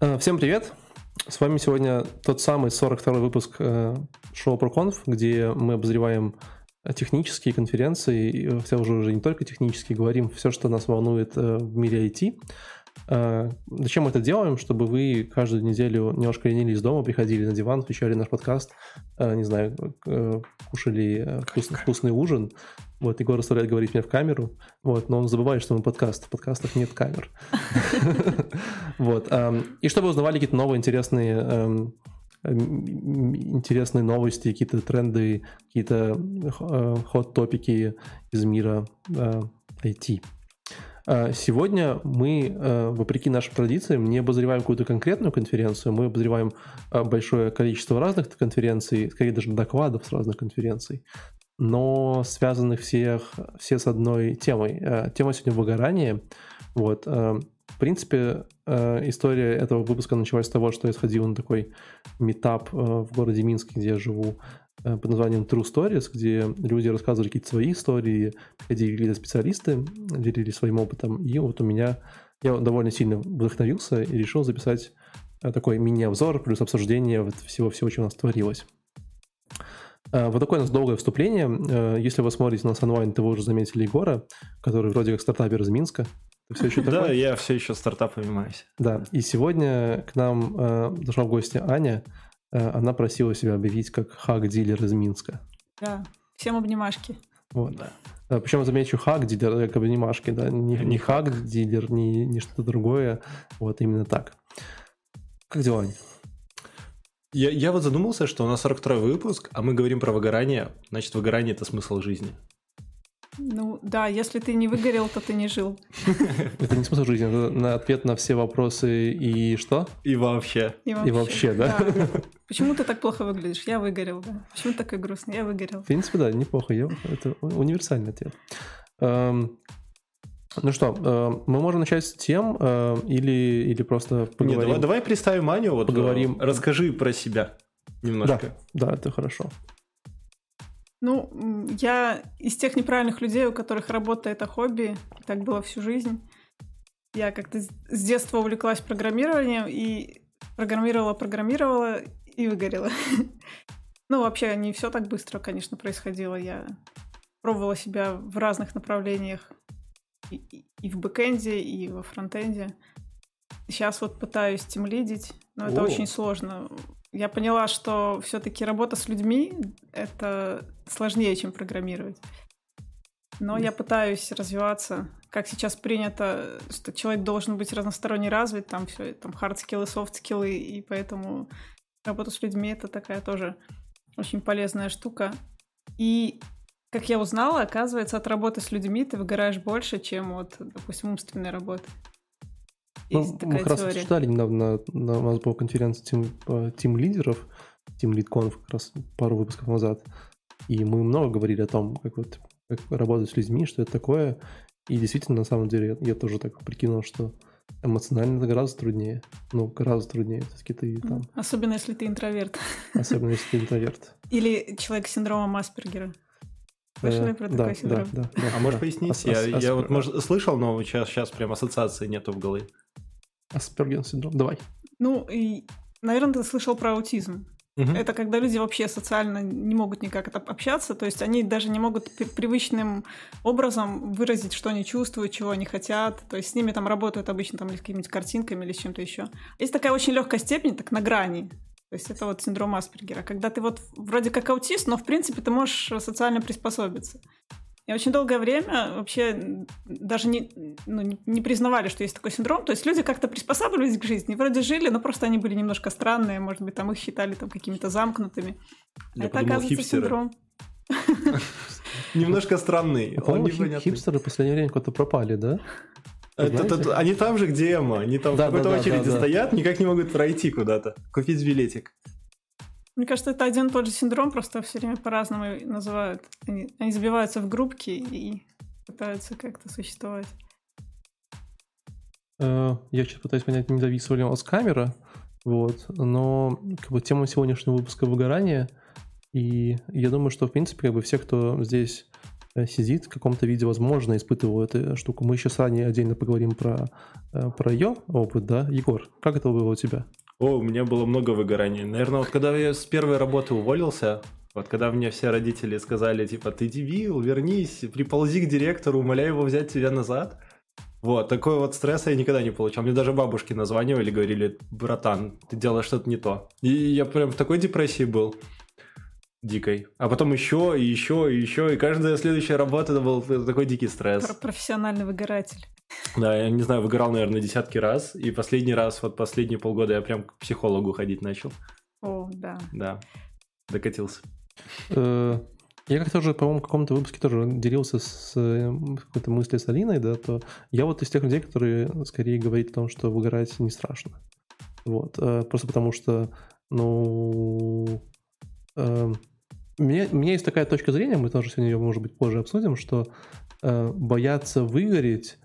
Э, всем привет! С вами сегодня тот самый 42-й выпуск э, шоу ProConf, где мы обозреваем технические конференции, хотя уже, уже не только технические, говорим все, что нас волнует э, в мире IT. А, зачем мы это делаем? Чтобы вы каждую неделю немножко ленились дома, приходили на диван, включали наш подкаст, а, не знаю, э, кушали э, вкусный, ужин. Вот, Егор оставляет говорить мне в камеру, вот, но он забывает, что мы подкаст, в подкастах нет камер. Вот, и чтобы узнавали какие-то новые интересные интересные новости, какие-то тренды, какие-то э, ход-топики из мира IT. А, сегодня мы, а, вопреки нашим традициям, не обозреваем какую-то конкретную конференцию, мы обозреваем а, большое количество разных конференций, скорее даже докладов с разных конференций, но связанных всех, все с одной темой. Тема сегодня выгорание. Вот. В принципе, история этого выпуска началась с того, что я сходил на такой метап в городе Минске, где я живу, Э, под названием True Stories, где люди рассказывали какие-то свои истории, приходили специалисты, делились своим опытом. И вот у меня я довольно сильно вдохновился и решил записать э, такой мини-обзор плюс обсуждение вот всего-всего, что у нас творилось. Э, вот такое у нас долгое вступление. Если вы смотрите нас онлайн, то вы уже заметили Егора, который вроде как стартапер из Минска. Ты все еще такой? Да, я все еще стартапами занимаюсь. Да, и сегодня к нам э, зашла в гости Аня, Э, она просила себя объявить как хак-дилер из Минска. Да, всем обнимашки. Вот. Да. Э, Причем замечу хак-дилер, как обнимашки, да, не, не хак-дилер, не, не что-то другое, вот именно так. Как дела, Я, я вот задумался, что у нас 42 выпуск, а мы говорим про выгорание, значит, выгорание – это смысл жизни. Ну да, если ты не выгорел, то ты не жил. Это не смысл жизни, это на ответ на все вопросы и что? И вообще. И вообще, и вообще да? да. Почему ты так плохо выглядишь? Я выгорел, да. Почему ты такой грустный? Я выгорел. В принципе, да, неплохо. Я... Это универсальный ответ. Эм... Ну что, э, мы можем начать с тем э, или, или просто поговорим? Нет, давай, давай представим Аню, вот поговорим. Расскажи про себя немножко. Да, да, это хорошо. Ну, я из тех неправильных людей, у которых работа — это хобби. Так было всю жизнь. Я как-то с детства увлеклась программированием и программировала, программировала и выгорела. Ну, вообще, не все так быстро, конечно, происходило. Я пробовала себя в разных направлениях и, и в бэкэнде, и во фронтенде. Сейчас вот пытаюсь тем лидить, но это очень сложно я поняла, что все-таки работа с людьми это сложнее, чем программировать. Но я пытаюсь развиваться, как сейчас принято, что человек должен быть разносторонне развит, там все, там soft skills, и поэтому работа с людьми это такая тоже очень полезная штука. И как я узнала, оказывается, от работы с людьми ты выгораешь больше, чем от, допустим, умственной работы. Ну, мы как раз обсуждали недавно на, у нас была конференция тим, тим лидеров, Lead Conf как раз пару выпусков назад, и мы много говорили о том, как вот как работать с людьми, что это такое, и действительно, на самом деле, я, я тоже так прикинул, что эмоционально это гораздо труднее. Ну, гораздо труднее. Все-таки ты там... Особенно, если ты интроверт. Особенно, если ты интроверт. Или человек с синдромом Аспергера. Слышали про такой синдром? Да, да, да. А можешь пояснить? Я, я вот может, слышал, но сейчас, сейчас прям ассоциации нету в голове. Аспергин синдром, давай. Ну, и, наверное, ты слышал про аутизм. Угу. Это когда люди вообще социально не могут никак общаться, то есть они даже не могут привычным образом выразить, что они чувствуют, чего они хотят. То есть с ними там работают обычно там с какими-нибудь картинками или с чем-то еще. Есть такая очень легкая степень, так на грани. То есть это вот синдром Аспергера, когда ты вот вроде как аутист, но в принципе ты можешь социально приспособиться. И очень долгое время вообще даже не, ну, не признавали, что есть такой синдром. То есть люди как-то приспосабливались к жизни. Вроде жили, но просто они были немножко странные. Может быть, там их считали там какими-то замкнутыми. Я это, подумал, оказывается, хипстеры. синдром. Немножко странный. Хипстеры в последнее время куда-то пропали, да? они там же, где Эма. Они там в какой-то очереди стоят, никак не могут пройти куда-то. Купить билетик. Мне кажется, это один и тот же синдром, просто все время по-разному называют. Они, они забиваются в группки и пытаются как-то существовать. Э, я сейчас пытаюсь понять, не зависла ли у вас камера, вот, но как бы тема сегодняшнего выпуска выгорания, и я думаю, что, в принципе, как бы все, кто здесь э, сидит в каком-то виде, возможно, испытывал эту штуку. Мы еще с Аней отдельно поговорим про, э, про ее опыт, да? Егор, как это было у тебя? О, у меня было много выгораний. Наверное, вот когда я с первой работы уволился, вот когда мне все родители сказали, типа, ты дебил, вернись, приползи к директору, умоляй его взять тебя назад. Вот, такой вот стресс я никогда не получал. Мне даже бабушки названивали, говорили, братан, ты делаешь что-то не то. И я прям в такой депрессии был дикой. А потом еще, и еще, и еще, и каждая следующая работа это был такой дикий стресс. Профессиональный выгоратель. Да, я не знаю, выгорал, наверное, десятки раз. И последний раз, вот последние полгода я прям к психологу ходить начал. О, да. Да, докатился. Э, я как-то уже, по-моему, в каком-то выпуске тоже делился с э, какой-то мыслью с Алиной, да, то я вот из тех людей, которые скорее говорят о том, что выгорать не страшно. Вот. Э, просто потому что, ну, у меня, у меня есть такая точка зрения, мы тоже сегодня ее, может быть, позже обсудим, что бояться выгореть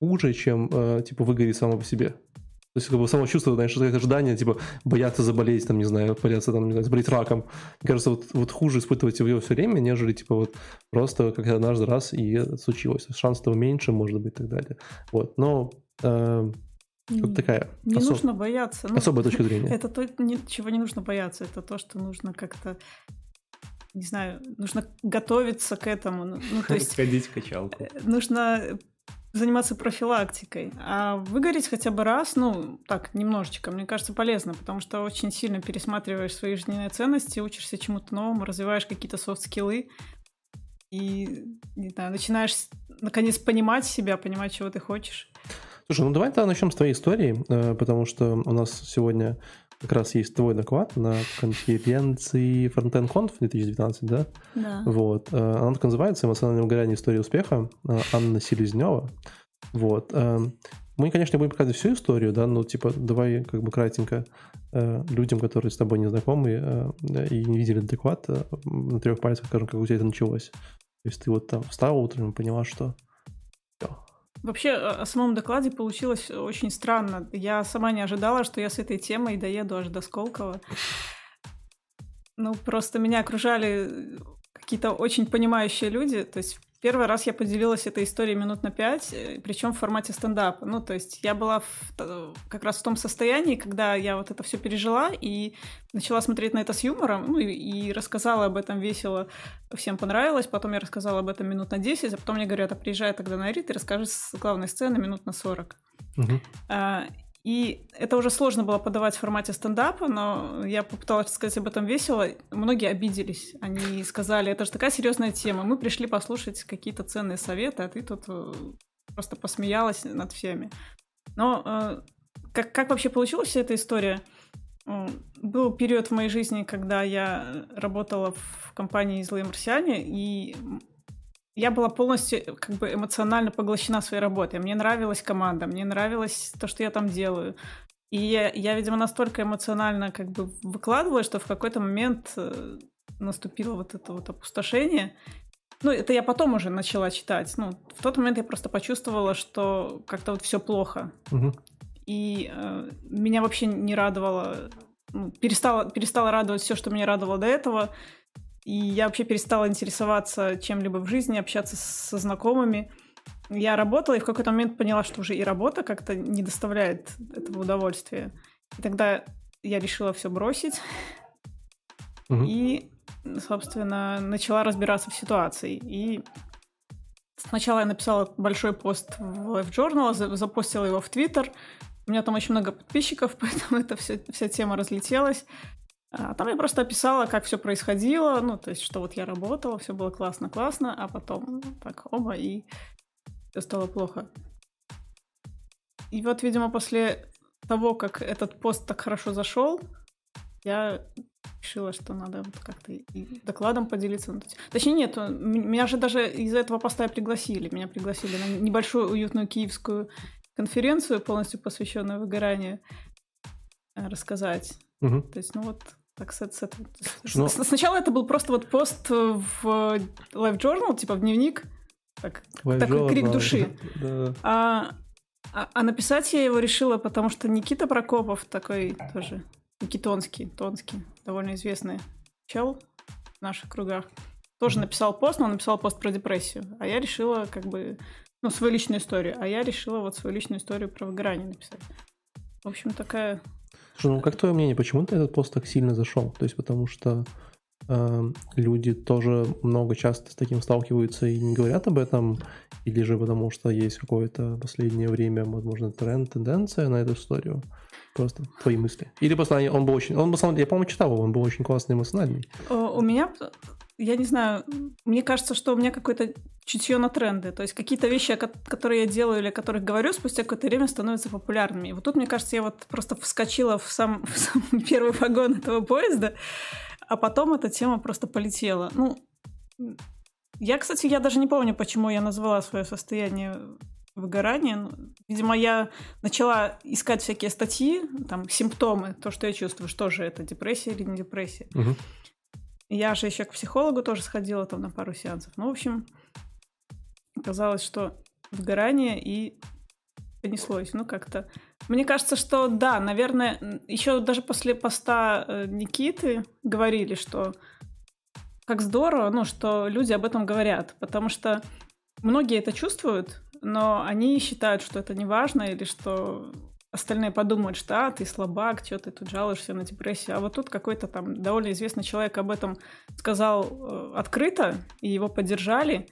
хуже, чем, типа, выгореть само по себе. То есть, как бы само чувство, знаешь, это ожидание, типа, бояться заболеть, там, не знаю, бояться, там, не знаю, заболеть раком. Мне кажется, вот, вот хуже испытывать его все время, нежели, типа, вот просто как однажды раз и случилось. Шанс этого меньше, может быть, и так далее. Вот, но э, вот такая не особ... нужно бояться. Ну, особая точка зрения. Это то, чего не нужно бояться. Это то, что нужно как-то не знаю, нужно готовиться к этому. Ну, то есть... Ходить в качалку. Нужно заниматься профилактикой. А выгореть хотя бы раз, ну, так, немножечко, мне кажется, полезно, потому что очень сильно пересматриваешь свои жизненные ценности, учишься чему-то новому, развиваешь какие-то софт-скиллы и, не знаю, начинаешь, наконец, понимать себя, понимать, чего ты хочешь. Слушай, ну давай тогда начнем с твоей истории, э, потому что у нас сегодня как раз есть твой доклад на конференции Frontend Conf 2019, да? Да. Вот. Э, она так называется «Эмоциональное выгорание. История успеха» э, Анна Селезнева. Вот. Мы, конечно, будем показывать всю историю, да, но, типа, давай как бы кратенько людям, которые с тобой не знакомы и не видели доклад, на трех пальцах скажем, как у тебя это началось. То есть ты вот там встала утром и поняла, что Вообще, о самом докладе получилось очень странно. Я сама не ожидала, что я с этой темой доеду аж до Сколково. Ну, просто меня окружали какие-то очень понимающие люди. То есть Первый раз я поделилась этой историей минут на пять, э, причем в формате стендапа. Ну, то есть я была в, как раз в том состоянии, когда я вот это все пережила и начала смотреть на это с юмором, ну, и, и рассказала об этом весело, всем понравилось. Потом я рассказала об этом минут на 10, а потом мне говорят, а приезжай тогда на Рит и расскажи с главной сцены минут на 40. Угу. А, и это уже сложно было подавать в формате стендапа, но я попыталась сказать об этом весело. Многие обиделись. Они сказали, это же такая серьезная тема. Мы пришли послушать какие-то ценные советы, а ты тут э, просто посмеялась над всеми. Но э, как, как вообще получилась вся эта история? Был период в моей жизни, когда я работала в компании «Злые марсиане», и я была полностью как бы эмоционально поглощена своей работой. Мне нравилась команда, мне нравилось то, что я там делаю. И я, я видимо, настолько эмоционально как бы выкладывала, что в какой-то момент э, наступило вот это вот опустошение. Ну, это я потом уже начала читать. Ну, в тот момент я просто почувствовала, что как-то вот все плохо. Угу. И э, меня вообще не радовало, ну, перестало, перестало радовать все, что меня радовало до этого. И я вообще перестала интересоваться чем-либо в жизни, общаться со знакомыми. Я работала и в какой-то момент поняла, что уже и работа как-то не доставляет этого удовольствия. И тогда я решила все бросить. Угу. И, собственно, начала разбираться в ситуации. И сначала я написала большой пост в Life Journal, запостила его в Twitter. У меня там очень много подписчиков, поэтому эта вся, вся тема разлетелась. А там я просто описала, как все происходило, ну, то есть, что вот я работала, все было классно-классно, а потом так оба, и все стало плохо. И вот, видимо, после того, как этот пост так хорошо зашел, я решила, что надо вот как-то и докладом поделиться. Точнее, нет, меня же даже из-за этого поста пригласили. Меня пригласили на небольшую уютную киевскую конференцию, полностью посвященную выгоранию, э, рассказать. Угу. То есть, ну вот так, с, с, Но... Сначала это был просто вот пост в Live Journal, типа в дневник, так, такой крик души. Да. А, а, а написать я его решила, потому что Никита Прокопов такой тоже, Никитонский, Тонский, довольно известный чел в наших кругах. тоже написал пост, но он написал пост про депрессию. А я решила как бы, ну, свою личную историю. А я решила вот свою личную историю про выгорание написать. В общем, такая... Слушай, ну как твое мнение, почему ты этот пост так сильно зашел? То есть потому что э, люди тоже много часто с таким сталкиваются и не говорят об этом, или же потому что есть какое-то последнее время, возможно, тренд, тенденция на эту историю? Просто твои мысли. Или просто он был очень... Он, был, я, по-моему, читал его, он был очень классный, эмоциональный. У меня я не знаю, мне кажется, что у меня какое-то чутье на тренды. То есть какие-то вещи, которые я делаю или о которых говорю, спустя какое-то время становятся популярными. И вот тут, мне кажется, я вот просто вскочила в сам, в сам первый вагон этого поезда, а потом эта тема просто полетела. Ну, я, кстати, я даже не помню, почему я назвала свое состояние выгорания. Ну, видимо, я начала искать всякие статьи, там, симптомы, то, что я чувствую, что же это, депрессия или не депрессия. Угу. Я же еще к психологу тоже сходила там на пару сеансов. Ну, в общем, оказалось, что выгорание и понеслось. Ну, как-то. Мне кажется, что да, наверное, еще даже после поста э, Никиты говорили, что как здорово, ну, что люди об этом говорят, потому что многие это чувствуют, но они считают, что это не важно или что остальные подумают, что а, ты слабак, что ты тут жалуешься на депрессию. А вот тут какой-то там довольно известный человек об этом сказал э, открыто, и его поддержали.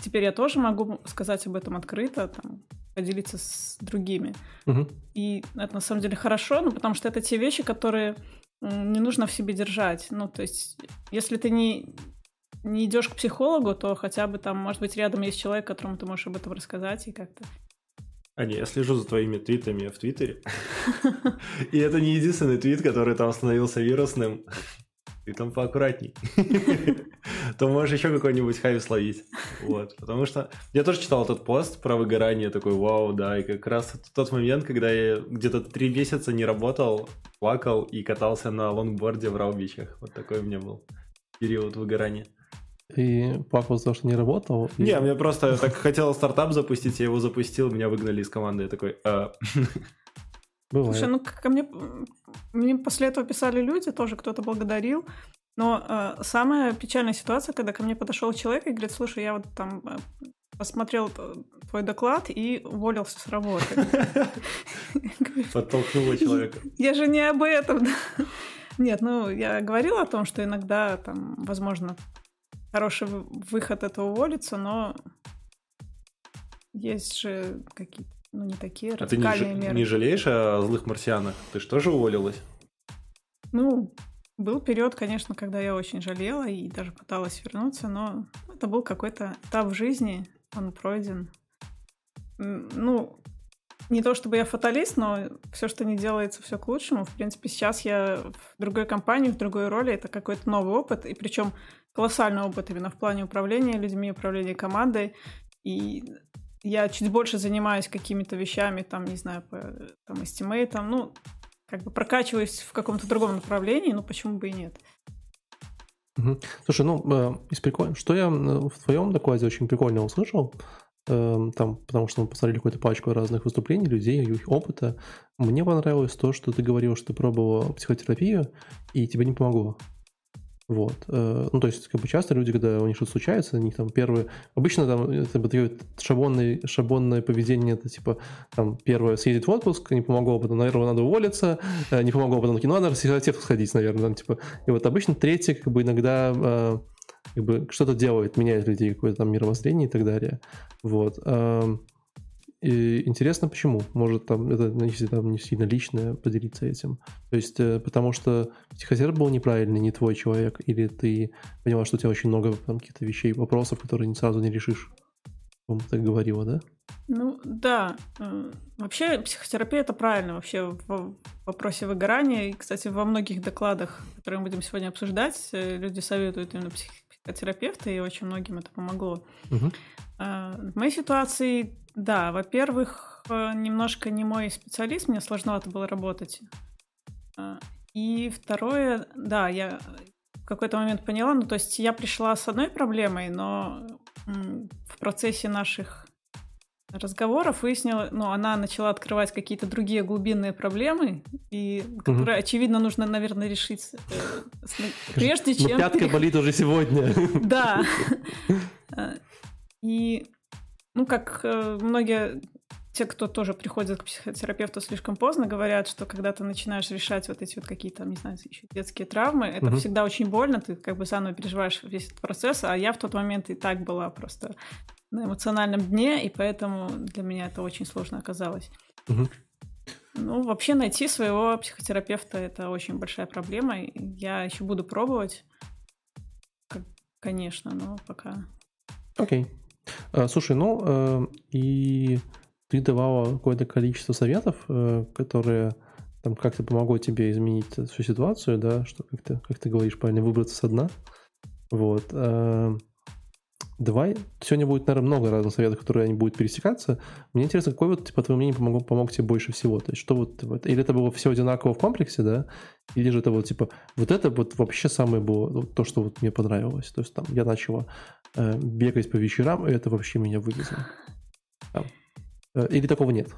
Теперь я тоже могу сказать об этом открыто, там, поделиться с другими. Угу. И это на самом деле хорошо, ну, потому что это те вещи, которые не нужно в себе держать. Ну, то есть, если ты не, не идешь к психологу, то хотя бы там, может быть, рядом есть человек, которому ты можешь об этом рассказать и как-то а не, я слежу за твоими твитами в Твиттере. И это не единственный твит, который там становился вирусным. Ты там поаккуратней. То можешь еще какой-нибудь хайп словить. Вот. Потому что я тоже читал этот пост про выгорание, такой, вау, да, и как раз тот момент, когда я где-то три месяца не работал, плакал и катался на лонгборде в Раубичах. Вот такой у меня был период выгорания. Ты плакал за то, что не работал? Не, и... мне просто так хотел стартап запустить, я его запустил, меня выгнали из команды. Я такой... А... Бывает. Слушай, ну ко мне, мне после этого писали люди, тоже кто-то благодарил. Но э, самая печальная ситуация, когда ко мне подошел человек и говорит, слушай, я вот там э, посмотрел твой доклад и уволился с работы. Подтолкнула человека. Я же не об этом. Нет, ну я говорила о том, что иногда там, возможно, хороший выход это уволиться, но есть же какие-то, ну, не такие а радикальные ты не, меры. не жалеешь о злых марсианах? Ты же тоже уволилась? Ну, был период, конечно, когда я очень жалела и даже пыталась вернуться, но это был какой-то этап в жизни, он пройден. Ну, не то чтобы я фаталист, но все, что не делается, все к лучшему. В принципе, сейчас я в другой компании, в другой роли. Это какой-то новый опыт. И причем колоссальный опыт именно в плане управления людьми, управления командой. И я чуть больше занимаюсь какими-то вещами, там, не знаю, по там, эстимейтам, ну, как бы прокачиваюсь в каком-то другом направлении, ну, почему бы и нет. Слушай, ну, э, из прикольно, что я в твоем докладе очень прикольно услышал, э, там, потому что мы посмотрели какую-то пачку разных выступлений людей, их опыта. Мне понравилось то, что ты говорил, что ты пробовал психотерапию, и тебе не помогло. Вот. Э, ну, то есть, как бы часто люди, когда у них что-то случается, у них там первые... Обычно там это такое шаблонное, шаблонное поведение, это типа там первое съездить в отпуск, не помогло, потом, наверное, надо уволиться, э, не помогло, потом, ну, надо в психотерапевт сходить, наверное, там, типа. И вот обычно третье, как бы иногда э, как бы что-то делает, меняет людей, какое-то там мировоззрение и так далее. Вот. И интересно, почему? Может, там это, ну, если там не сильно личное, поделиться этим. То есть, э, потому что психотерапевт был неправильный, не твой человек, или ты поняла, что у тебя очень много там каких-то вещей, вопросов, которые сразу не решишь. По-моему, говорила, да? Ну, да. Э, вообще, психотерапия — это правильно вообще в вопросе выгорания. И, кстати, во многих докладах, которые мы будем сегодня обсуждать, э, люди советуют именно психотерапевта, и очень многим это помогло. Угу. В моей ситуации да, во-первых, э, немножко не мой специалист, мне сложновато было работать. А, и второе, да, я в какой-то момент поняла, ну то есть я пришла с одной проблемой, но в процессе наших разговоров выяснила, ну, она начала открывать какие-то другие глубинные проблемы, и которые, угу. очевидно, нужно, наверное, решить э, прежде чем... Но пятка болит уже сегодня. Да. И, ну, как э, многие те, кто тоже приходит к психотерапевту слишком поздно, говорят, что когда ты начинаешь решать вот эти вот какие-то, не знаю, еще детские травмы, это угу. всегда очень больно, ты как бы заново переживаешь весь этот процесс, а я в тот момент и так была просто на эмоциональном дне, и поэтому для меня это очень сложно оказалось. Угу. Ну, вообще найти своего психотерапевта это очень большая проблема. Я еще буду пробовать, конечно, но пока. Окей. Okay. А, слушай, ну э, и ты давала какое-то количество советов, э, которые там как-то помогло тебе изменить всю ситуацию, да, что как ты, как ты говоришь, правильно выбраться со дна. Вот. Давай, сегодня будет, наверное, много разных советов, которые они будут пересекаться. Мне интересно, какой вот, по твоему мнению, помог, помог тебе больше всего? То есть, что вот, вот, или это было все одинаково в комплексе, да, или же это вот, типа, вот это вот вообще самое было, вот, то, что вот мне понравилось. То есть, там, я начала э, бегать по вечерам, и это вообще меня вывезло. Там. Э, или такого нет?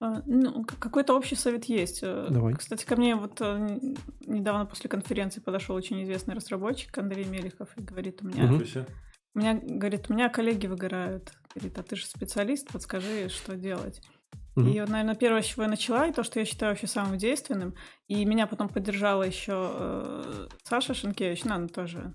А, ну, какой-то общий совет есть. Э, Давай. Кстати, ко мне вот э, недавно после конференции подошел очень известный разработчик Андрей Мелихов и говорит, у меня... Угу. У меня, говорит, у меня коллеги выгорают. Говорит, а ты же специалист, подскажи, что делать. Угу. И вот, наверное, первое, с чего я начала, и то, что я считаю вообще самым действенным, и меня потом поддержала еще э, Саша Шенкевич, ну, она тоже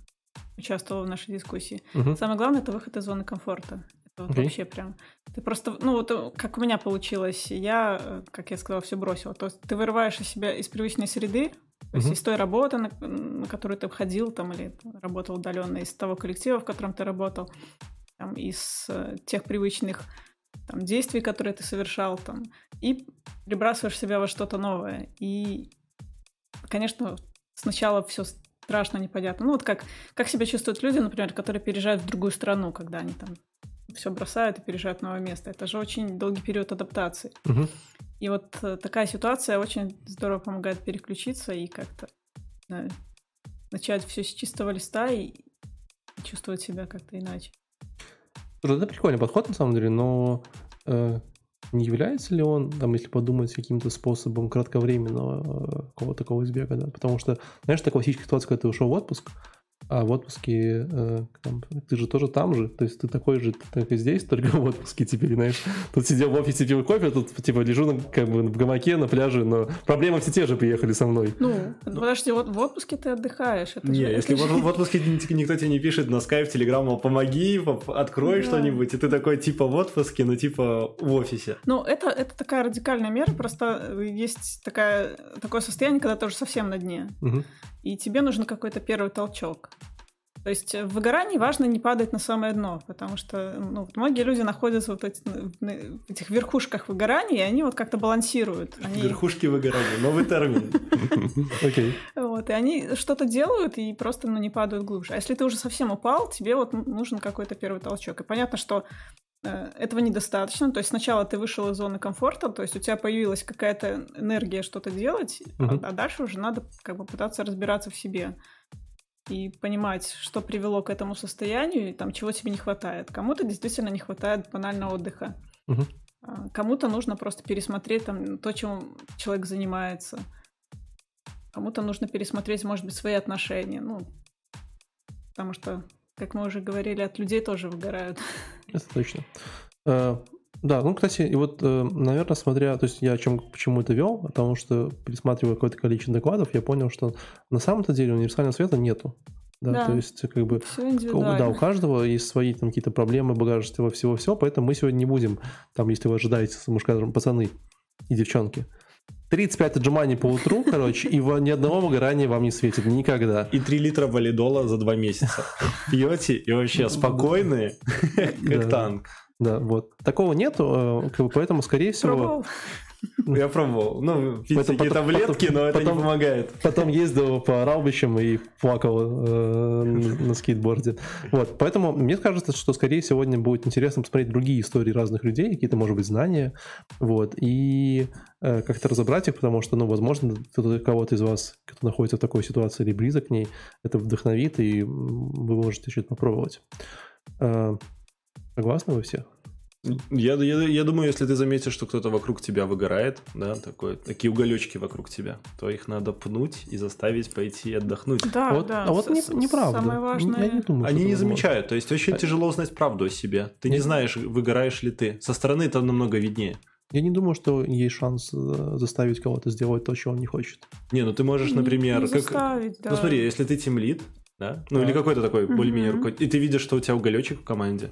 участвовала в нашей дискуссии. Угу. Самое главное это выход из зоны комфорта. Это okay. вообще прям. Ты просто, ну вот э, как у меня получилось, я, э, как я сказала, все бросила. То есть ты вырываешь из себя из привычной среды, то есть из той работы, на, на которую ты входил, там, или работал удаленно, из того коллектива, в котором ты работал, там, из э, тех привычных там, действий, которые ты совершал, там, и прибрасываешь себя во что-то новое. И, конечно, сначала все страшно, непонятно. Ну, вот как, как себя чувствуют люди, например, которые переезжают в другую страну, когда они там все бросают и переезжают в новое место. Это же очень долгий период адаптации. Угу. И вот э, такая ситуация очень здорово помогает переключиться и как-то да, начать все с чистого листа и чувствовать себя как-то иначе. Это прикольный подход, на самом деле, но э, не является ли он, там, если подумать, каким-то способом кратковременного э, какого-то такого избега, да? Потому что, знаешь, такая классическая ситуация, когда ты ушел в отпуск, а в отпуске э, там, ты же тоже там же, то есть ты такой же, как и здесь, только в отпуске теперь, знаешь. Тут сидел в офисе, пил кофе, тут типа лежу на, как бы в гамаке на пляже, но проблемы все те же приехали со мной. Ну, подожди, вот в отпуске ты отдыхаешь. Это не, же, если это в, в отпуске никто тебе не пишет на скайп, телеграм, мол, помоги, открой да. что-нибудь, и ты такой типа в отпуске, но типа в офисе. Ну, это, это такая радикальная мера, просто есть такая, такое состояние, когда ты уже совсем на дне. Угу и тебе нужен какой-то первый толчок. То есть в выгорании важно не падать на самое дно, потому что ну, вот многие люди находятся вот эти, в этих верхушках выгорания, и они вот как-то балансируют. Они... Верхушки выгорания, новый термин. Окей. Вот, и они что-то делают и просто ну, не падают глубже. А если ты уже совсем упал, тебе вот нужен какой-то первый толчок. И понятно, что э, этого недостаточно. То есть сначала ты вышел из зоны комфорта, то есть у тебя появилась какая-то энергия что-то делать, а, а дальше уже надо как бы пытаться разбираться в себе и понимать, что привело к этому состоянию, и там чего тебе не хватает. Кому-то действительно не хватает банального отдыха. Угу. Кому-то нужно просто пересмотреть там то, чем человек занимается. Кому-то нужно пересмотреть, может быть, свои отношения. Ну, потому что, как мы уже говорили, от людей тоже выгорают. Это точно. Э, да, ну, кстати, и вот, э, наверное, смотря, то есть я о чем, почему это вел, потому что, пересматривая какое-то количество докладов, я понял, что на самом-то деле универсального света нету. Да, да, то есть, как бы, да, у каждого есть свои там какие-то проблемы, багаж всего-всего, поэтому мы сегодня не будем, там, если вы ожидаете, мы скажем, пацаны и девчонки, 35 отжиманий по утру, короче, и ни одного выгорания вам не светит никогда. И 3 литра валидола за 2 месяца. Пьете и вообще спокойные, как танк. Да, вот. Такого нету, э, поэтому, скорее всего... Пробовал. Я пробовал. Ну, пить такие таблетки, но это потом, не помогает. Потом ездил по Раубичам и плакал э, на скейтборде. Вот, поэтому мне кажется, что скорее сегодня будет интересно посмотреть другие истории разных людей, какие-то, может быть, знания, вот, и э, как-то разобрать их, потому что, ну, возможно, кого-то из вас, кто находится в такой ситуации или близок к ней, это вдохновит, и вы можете что-то попробовать. Э, Согласны вы все? Я, я, я думаю, если ты заметишь, что кто-то вокруг тебя выгорает, да, такой, такие уголечки вокруг тебя, то их надо пнуть и заставить пойти отдохнуть. Да, вот, да. а вот с- не, неправда. Самое важное. Я не думаю, Они не замечают, то есть очень А- тяжело узнать правду о себе. Ты не Нет. знаешь, выгораешь ли ты. Со стороны это намного виднее. Я не думаю, что есть шанс э, заставить кого-то сделать то, чего он не хочет. Не, ну ты можешь, Не- например, не как... заставить, да. Ну смотри, если ты тимлид, да, ну Да. или какой-то такой более-менее руководитель, и ты видишь, что у тебя уголечек в команде,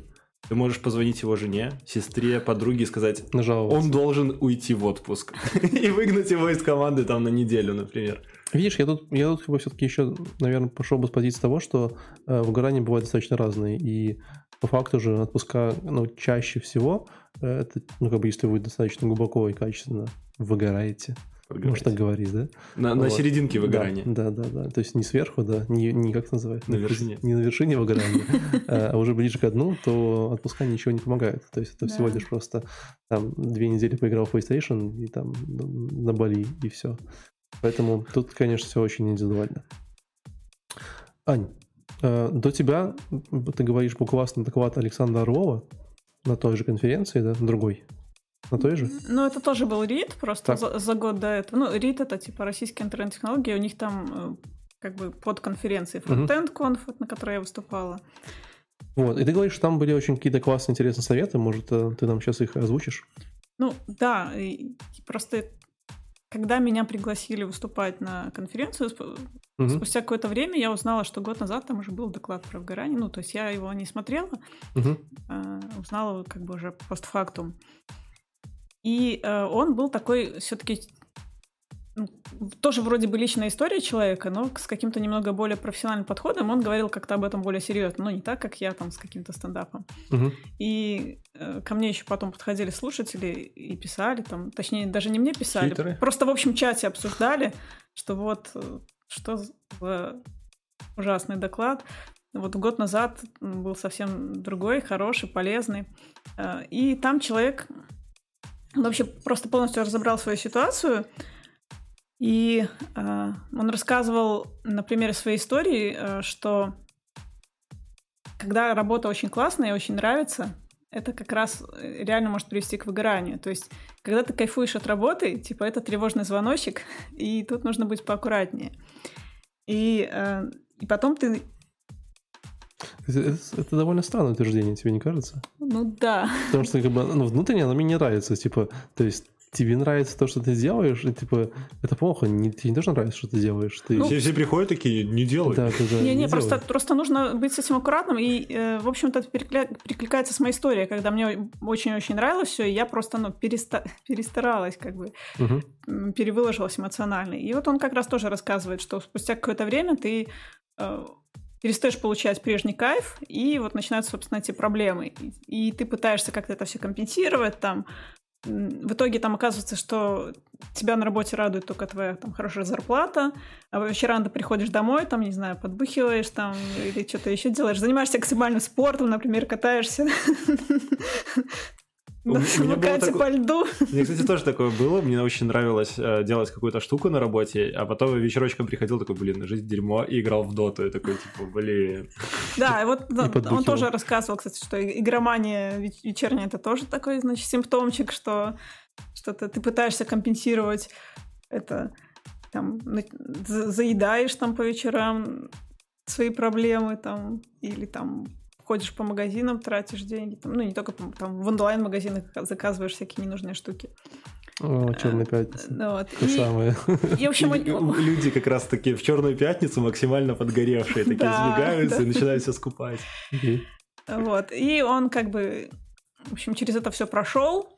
ты можешь позвонить его жене, сестре, подруге и сказать, Нажаловаться. он должен уйти в отпуск и выгнать его из команды там на неделю, например. Видишь, я тут, я тут как бы все-таки еще, наверное, пошел бы с позиции того, что э, выгорания бывают достаточно разные. И по факту же отпуска, ну, чаще всего, э, это, ну, как бы, если вы достаточно глубоко и качественно выгораете, можно так говорить, да? На, на Вот. серединке выгорания. Да, да, да, да. То есть не сверху, да, не, не как это называется? На Не- вершине. Не на вершине выгорания, а уже ближе к дну, то отпуска ничего не помогает. То есть это всего лишь просто там две недели поиграл в PlayStation и там на Бали и все. Поэтому тут, конечно, все очень индивидуально. Ань, э, до тебя, ты говоришь, классный доклад Александра Орлова на той же конференции, да, на другой? На той же? Ну, это тоже был РИД, просто за, за год до этого. Ну, РИД это типа российские интернет-технологии, у них там э, как бы под конференции Мгм. Frontend Conf, вот, на которой я выступала. Вот, и ты говоришь, что там были очень какие-то классные, интересные советы, может, э, ты нам сейчас их озвучишь? Ну, да, и просто когда меня пригласили выступать на конференцию, Мгм. спустя какое-то время я узнала, что год назад там уже был доклад про выгорание. Ну, то есть я его не смотрела, Мгм. а, узнала как бы уже постфактум. И э, он был такой все-таки тоже вроде бы личная история человека, но с каким-то немного более профессиональным подходом. Он говорил как-то об этом более серьезно, но не так, как я там с каким-то стендапом. Мгм. И э, ко мне еще потом подходили слушатели и писали, там, точнее, даже не мне писали, Хейтеры? просто в общем чате обсуждали, что вот э, что за ужасный доклад. Вот год назад был совсем другой, хороший, полезный. Э, И там человек он вообще просто полностью разобрал свою ситуацию. И э, он рассказывал на примере своей истории, э, что когда работа очень классная и очень нравится, это как раз э, реально может привести к выгоранию. То есть, когда ты кайфуешь от работы, типа это тревожный звоночек, и тут нужно быть поаккуратнее. И, э, и потом ты, Это, это- довольно странное утверждение, тебе не кажется? ну да, Потому что как бы, ну, внутренне оно мне не нравится. Типа, то есть тебе нравится то, что ты делаешь, и типа это плохо, не, тебе не должно нравиться, что ты делаешь. Ты... Ну, все, все приходят такие, не делай. да, да, да, Не-не, просто, делай. просто нужно быть с этим аккуратным. И, э, в общем-то, это перекля- перекликается с моей историей, когда мне очень-очень нравилось все, и я просто ну, переста- перестаралась, как бы, м, перевыложилась эмоционально. И вот он как раз тоже рассказывает, что спустя какое-то время ты э, перестаешь получать прежний кайф, и вот начинаются, собственно, эти проблемы. И, ты пытаешься как-то это все компенсировать, там, в итоге там оказывается, что тебя на работе радует только твоя там хорошая зарплата, а по вечерам ты приходишь домой, там, не знаю, подбухиваешь там или что-то еще делаешь, занимаешься экстремальным спортом, например, катаешься Самокате такое- по льду. Мне, кстати, тоже такое было. Мне очень нравилось э, делать какую-то штуку на работе, а потом вечерочком приходил такой, блин, жизнь дерьмо, и играл в доту. И такой, типа, блин. Да, и вот он тоже рассказывал, кстати, что игромания веч- вечерняя это тоже такой, значит, симптомчик, что что-то ты пытаешься компенсировать это, там, заедаешь там по вечерам свои проблемы там, или там ходишь по магазинам, тратишь деньги, там, ну не только там в онлайн-магазинах заказываешь всякие ненужные штуки. О, черная пятница. Ну, вот. То И, самое. и, в общем, Люди как раз таки в черную пятницу максимально подгоревшие, такие Да, сбегаются да. и начинают все скупать. Вот. И он как бы, в общем, через это все прошел.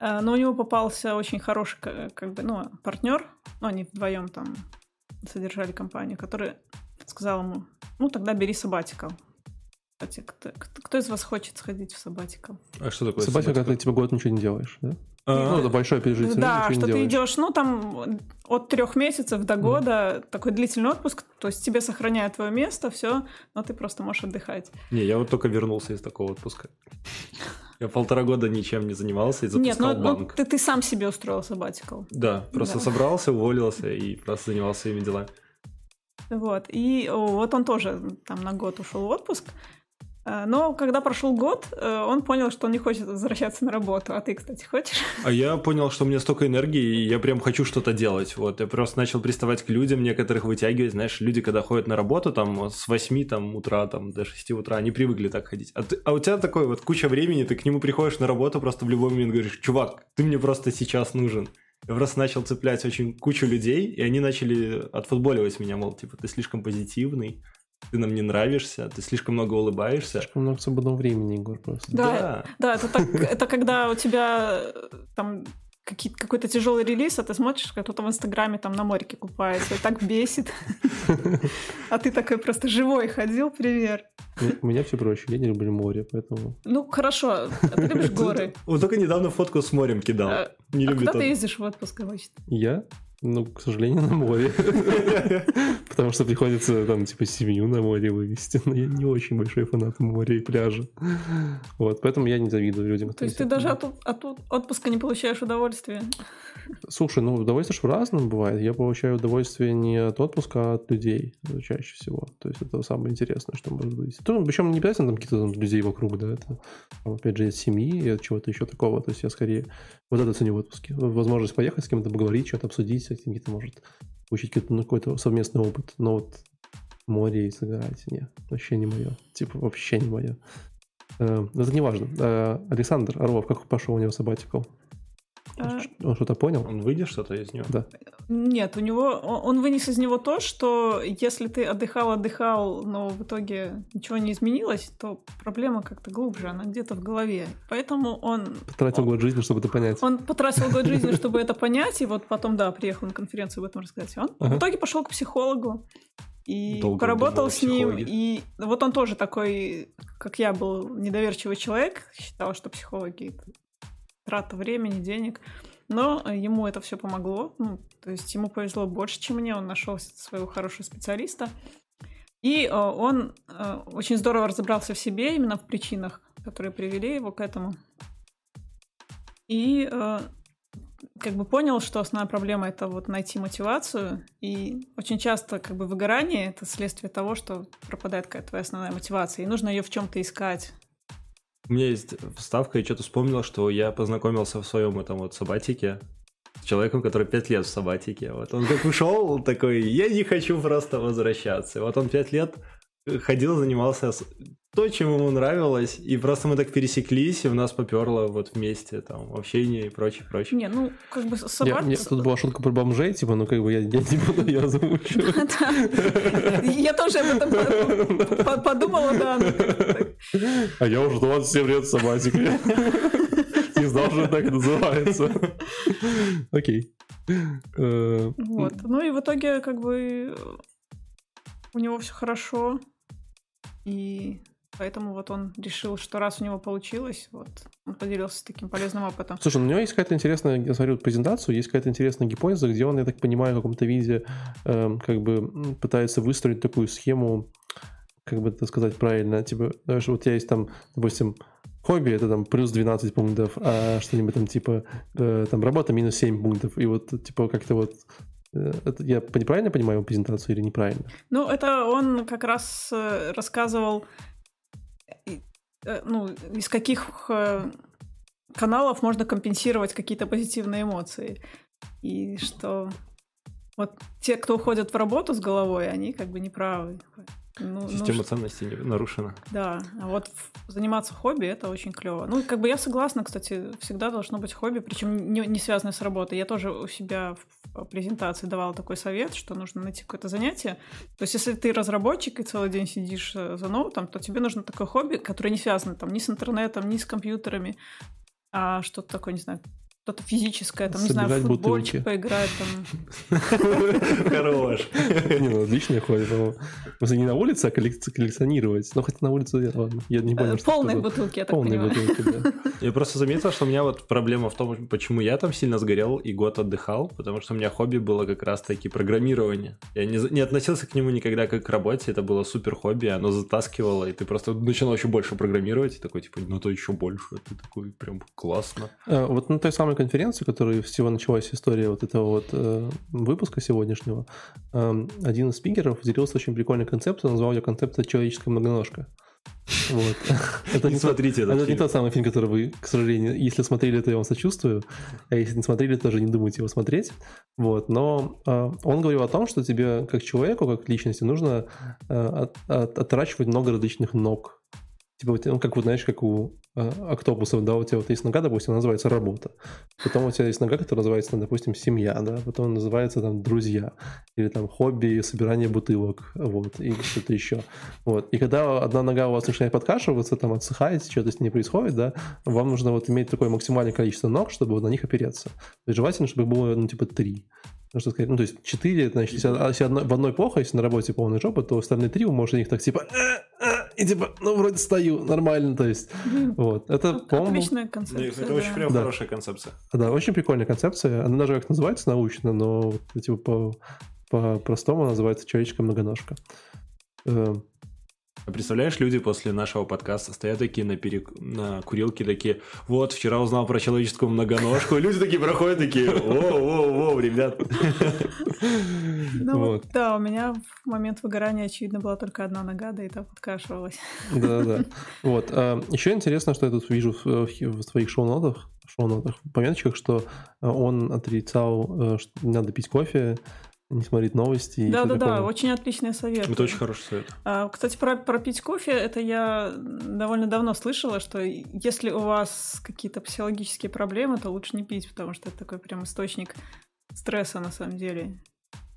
э, Но у него попался очень хороший, ка- как бы, ну, партнер. Ну, они вдвоем там содержали компанию, который сказал ему, ну, тогда бери сабатикал. Кстати, кто, кто- из вас хочет сходить в сабатикал? А что такое Собака, когда ты типа год ничего не делаешь, да? А, Ну, это большое пережитие, да, ничего что не ты делаешь. идешь, ну, там от трех месяцев до года, такой длительный отпуск, то есть тебе сохраняют твое место, все, но ты просто можешь отдыхать. Не, я вот только вернулся из такого отпуска. Я полтора года ничем не занимался и Нет, запускал ну, ну, банк. ты, ты сам себе устроил сабатикал. Да, просто Да. собрался, уволился и просто занимался своими делами. Вот. И вот он тоже там на год ушел в отпуск. А, Но когда прошел год, э, он понял, что он не хочет возвращаться на работу. А ты, кстати, хочешь? А я понял, что у меня столько энергии, и я прям хочу что-то делать. Вот, я просто начал приставать к людям, некоторых вытягивать. Знаешь, люди, когда ходят на работу, там, с 8 там, утра, там, до 6 утра, они привыкли так ходить. А, ты- а у тебя такой вот куча времени, ты к нему приходишь на работу, просто в любой момент говоришь, чувак, ты мне просто сейчас нужен. Я просто начал цеплять очень кучу людей, и они начали отфутболивать меня, мол, типа, ты слишком позитивный, ты нам не нравишься, ты слишком много улыбаешься. Слишком много свободного времени, Егор, просто. Да, Да, это так, это когда у тебя э, там какие- какой-то тяжелый релиз, а ты смотришь, как кто-то в Инстаграме там на морике купается, и так бесит. А ты такой просто живой ходил, привет. У меня все проще, я не люблю море, поэтому... Ну, хорошо, а ты любишь горы. Вот только недавно фотку с морем кидал. А Не а куда ты ездишь в отпуск обычно? Я, ну, к сожалению, на море. Потому что приходится там, типа, семью на море вывести. Но я не очень большой фанат моря и пляжа. Вот, поэтому я не завидую людям. То есть ты даже от отпуска не получаешь удовольствия? Слушай, ну, удовольствие же разным бывает. Я получаю удовольствие не от отпуска, а от людей э, чаще всего. То есть это самое интересное, что может быть. То, причем не обязательно там какие-то там людей вокруг, да, это, там, опять же, от семьи и от чего-то еще такого. То есть я скорее вот это ценю в отпуске. Возможность поехать с кем-то поговорить, что-то обсудить, с каким-то, может, получить какой-то, ну, какой-то совместный опыт. Но вот море и загорать, нет, вообще не мое. Типа, вообще не мое. Э, Это не важно. Э, Александр Орлов, как пошел у него сабатикл? А, Он что-то понял? Он выйдет что-то из него? Да. Нет, у него он он вынес из него то, что если ты отдыхал, отдыхал, но в итоге ничего не изменилось, то проблема как-то глубже, она где-то в голове. Поэтому он Потратил год жизни, чтобы это понять. он потратил год жизни, чтобы это понять, и вот потом, да, приехал на конференцию об этом рассказать. Он Ага. в итоге пошел к психологу и Долго поработал с ним. И вот он тоже такой, как я был, недоверчивый человек, считал, что психологи трата времени, денег. Но э, ему это все помогло. Ну, то есть ему повезло больше, чем мне. Он нашел своего хорошего специалиста. И э, он э, очень здорово разобрался в себе, именно в причинах, которые привели его к этому. И как бы понял, что основная проблема это вот найти мотивацию. И очень часто как бы выгорание это следствие того, что пропадает какая-то твоя основная мотивация. И нужно ее в чем-то искать. У меня есть вставка, я что-то вспомнил, что я познакомился в своем этом вот сабатике с человеком, который пять лет в сабатике. Вот он как ушел, он такой, я не хочу просто возвращаться. Вот он пять лет ходил, занимался то, чем ему нравилось, и просто мы так пересеклись, и у нас поперло вот вместе там общение и прочее, прочее. Не, ну как бы Я, собак... мне- тут была шутка про бомжей, типа, ну как бы я, я не буду ее озвучивать. Я тоже об этом по- по- подумала, да. А я уже 27 лет в собатике. Не знал, что так называется. Окей. Э, Вот. Ну и в итоге как бы э, у него все хорошо. И поэтому вот он решил, что раз у него получилось, вот он поделился таким полезным опытом. Слушай, ну, у него есть какая-то интересная, я смотрю презентацию, есть какая-то интересная гипотеза, где он, я так понимаю, в каком-то виде эм, как бы пытается выстроить такую схему, как бы это сказать правильно, типа, знаешь, вот у тебя есть там, допустим, хобби, это там плюс 12 пунктов, а что-нибудь там типа, э, там работа минус 7 пунктов, и вот типа как-то вот э, это, я неправильно понимаю его презентацию или неправильно? Ну, это он как раз э, рассказывал, э, ну, из каких каналов можно компенсировать какие-то позитивные эмоции. И что вот те, кто уходят в работу с головой, они как бы неправы. Ну, Система нужно- ценностей нарушена. Да, а вот заниматься хобби это очень клево. Ну, как бы я согласна, кстати, всегда должно быть хобби, причем не, не связанное с работой. Я тоже у себя в в презентации давала такой совет, что нужно найти какое-то занятие. То есть, если ты разработчик и целый день сидишь э, за ноутом, то тебе нужно такое хобби, которое не связано там ни с интернетом, ни с компьютерами, а что-то такое, не знаю, что-то физическое, там, не знаю, в Собирать футбольчик бутылки. поиграть, там, Хорош. Не, ну отличное хобби, по-моему. Просто не на улице, а коллек- коллекционировать. Ну, хотя на улице, я- ладно, я не понял, э, что полные бутылки, я так Полные бутылки, да. Я просто заметил, что у меня вот проблема в том, почему я там сильно сгорел и год отдыхал, потому что у меня хобби было как раз-таки программирование. Я не, не относился к нему никогда как к работе, это было супер хобби, оно затаскивало, и ты просто начинал еще больше программировать, и такой, типа, ну то еще больше, ты такой, прям классно. Э, Вот на той самой конференции, которой всего началась история вот этого вот э, выпуска сегодняшнего, эм, один из спикеров делился очень прикольной концепцией, назвал ее концепция человеческая многоножка. Вот. Это Не не тот- смотрите этот это не тот самый фильм, который вы, к сожалению, если смотрели, то я вам сочувствую, а если не смотрели, тоже не думайте его смотреть. Вот, но э, он говорил о том, что тебе как человеку, как личности, нужно э, от- от- отращивать много различных ног. Типа, ну, как вот, знаешь, как у э, октопусов, да, у тебя вот есть нога, допустим, называется работа. Потом у тебя есть нога, которая называется, там, допустим, семья, да, потом называется там друзья, или там хобби, собирание бутылок, вот, и что-то еще. Вот. И когда одна нога у вас начинает подкашиваться, там отсыхает, что-то с ней происходит, да, вам нужно вот иметь такое максимальное количество ног, чтобы вот на них опереться. То есть желательно, чтобы было, ну, типа, три. Ну, что сказать, ну, то есть четыре, это значит, если, а если одно- в одной плохо, если на работе полная жопа, то остальные три вы можете них так, типа, «Э, э», и типа, ну, вроде стою, нормально, то есть, вот. Это, по-моему, Отличная концепция. Это очень да. прям Да. хорошая концепция. да, очень прикольная концепция. Она даже как называется научно, но типа по, по-простому называется человеческая многоножка. Э, А представляешь, люди после нашего подкаста стоят такие на, перек... на курилке, такие, вот, вчера узнал про человеческую многоножку, и люди такие проходят, такие, воу-воу-воу, ребят. Ну, Вот. да, у меня в момент выгорания, очевидно, была только одна нога, да и та подкашивалась. Да-да. Вот. а, Еще интересно, что я тут вижу в, твоих шоу-нотах, шоу-нотах, в пометочках, что а, он отрицал, э, что не надо пить кофе, не смотреть новости. и всё Да-да-да, такое. очень отличный совет. Это очень хороший совет. А, Кстати, про, про пить кофе, это я довольно давно слышала, что если у вас какие-то психологические проблемы, то лучше не пить, потому что это такой прям источник стресса на самом деле.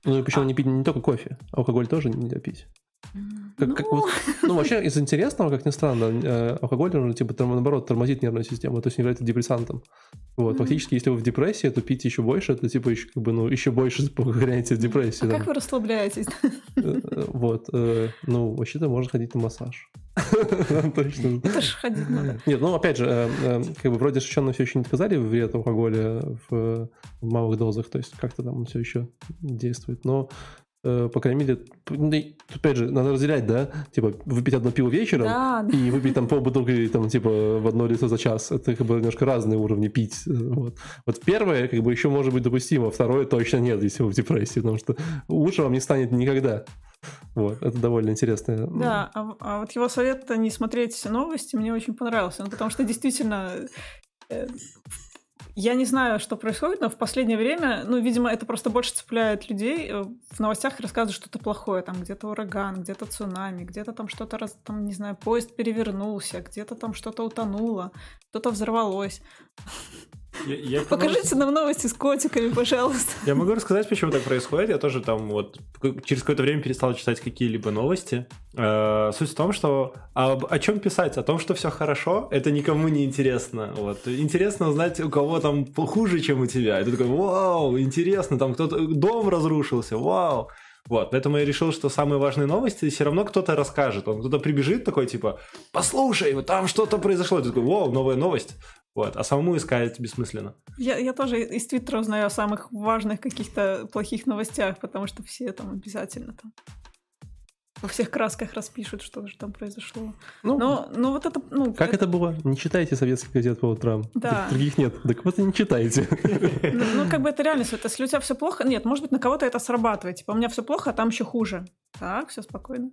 Ну и причем не пить не только кофе, алкоголь тоже нельзя пить. Как, Ну, как вот, ну, вообще, из интересного, как ни странно, э, алкоголь, он, типа, там, наоборот, тормозит нервную систему, то есть является депрессантом. Вот, Мгм. фактически, если вы в депрессии, то пить еще больше, это, типа, еще, как бы, ну, еще больше погоняете в депрессии. а там. как вы расслабляетесь? Э, э, Вот, ну, вообще-то можно ходить на массаж. Точно. Это ж ходить надо. Нет, ну, опять же, как бы, вроде ученые все еще не доказали вред алкоголя в малых дозах, то есть как-то там он все еще действует, но по крайней мере, ну, опять же, надо разделять, да, типа выпить одно пиво вечером, Да, и выпить там полбутылки там типа в одно лицо за час. Это как бы немножко разные уровни пить. э, Вот. вот первое как бы еще может быть допустимо, второе точно нет, если вы в депрессии, потому что лучше вам не станет никогда. Вот, это довольно интересно. Да, а, а вот его совет не смотреть новости мне очень понравился, ну, потому что действительно э, я не знаю, что происходит, но в последнее время, ну, видимо, это просто больше цепляет людей. Э, В новостях рассказывают что-то плохое, там где-то ураган, где-то цунами, где-то там что-то, раз, там, не знаю, поезд перевернулся, где-то там что-то утонуло, что-то взорвалось. Я, я Покажите нам новости с котиками, пожалуйста. Я могу рассказать, почему так происходит. Я тоже там вот через какое-то время перестал читать какие-либо новости. Э, Суть в том, что об- о чем писать? О том, что все хорошо, это никому не интересно. Вот. Интересно узнать, у кого там хуже, чем у тебя. И ты такой, вау, интересно, там кто-то дом разрушился, вау. Вот, поэтому я решил, что самые важные новости все равно кто-то расскажет. Он кто-то прибежит такой, типа, послушай, вот там что-то произошло. И ты такой, вау, новая новость. Вот, а самому искать бессмысленно. Я, я тоже из Твиттера узнаю о самых важных каких-то плохих новостях, потому что все там обязательно там во всех красках распишут, что же там произошло. Ну, Но, но вот это, ну, как это было? Не читайте советских газет по утрам. Да. Других нет. Так вот и не читайте. Ну, ну, как бы это реальность. Вот если у тебя все плохо, нет, может быть, на кого-то это срабатывает. Типа, у меня все плохо, а там еще хуже. Так, все спокойно.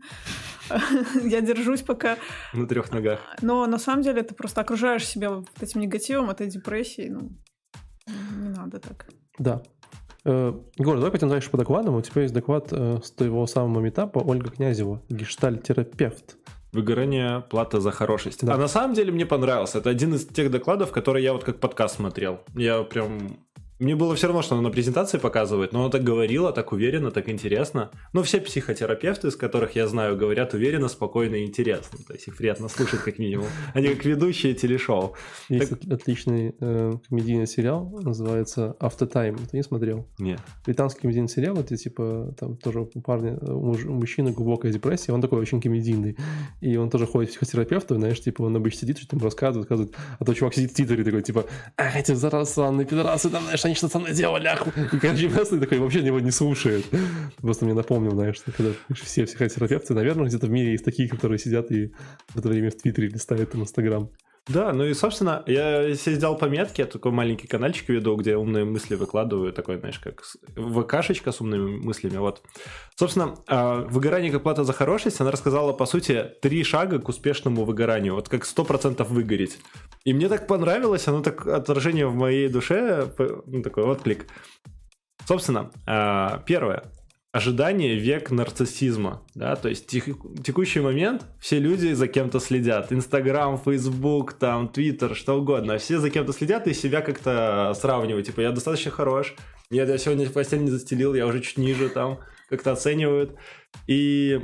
Я держусь пока. На трех ногах. Но на самом деле ты просто окружаешь себя вот этим негативом, этой депрессией. Ну, не надо так. Да. Э, Егор, давай пойдем дальше по докладам. У тебя есть доклад э, с твоего самого метапа Ольга Князева, гештальтерапевт. Выгорание плата за хорошесть. Да. А на самом деле мне понравился. Это один из тех докладов, которые я вот как подкаст смотрел. Я прям... Мне было все равно, что она на презентации показывает, но она так говорила, так уверенно, так интересно. Ну, все психотерапевты, с которых я знаю, говорят уверенно, спокойно и интересно. То есть их приятно слушать, как минимум. Они как ведущие телешоу. Есть от- отличный э, комедийный сериал, называется Time. Ты не смотрел? Нет. Британский комедийный сериал, это типа там тоже у парня, э, муж- у мужчины глубокая депрессия, он такой очень комедийный. И он тоже ходит к психотерапевту, знаешь, типа он обычно сидит, что-то там рассказывает, рассказывает, а то чувак сидит в Твиттере такой, типа, ах, эти заразанные пидорасы, там, знаешь, они что со мной делали. И, короче, просто такой вообще его не слушает. Просто мне напомнил, знаешь, что когда все психотерапевты, наверное, где-то в мире есть такие, которые сидят и в это время в Твиттере листают там Инстаграм. Да, ну и, собственно, я себе сделал пометки, я такой маленький каналчик веду, где умные мысли выкладываю, такой, знаешь, как ВКшечка с умными мыслями, вот. Собственно, а, выгорание как плата за хорошесть, она рассказала, по сути, три шага к успешному выгоранию, вот как 100% выгореть. И мне так понравилось, оно так отражение в моей душе, ну, такой отклик. Собственно, а, первое ожидание век нарциссизма, да, то есть тех, текущий момент все люди за кем-то следят, Инстаграм, Фейсбук, там, Твиттер, что угодно, все за кем-то следят и себя как-то сравнивают, типа, я достаточно хорош, нет, я сегодня постель не застелил, я уже чуть ниже там, как-то оценивают, и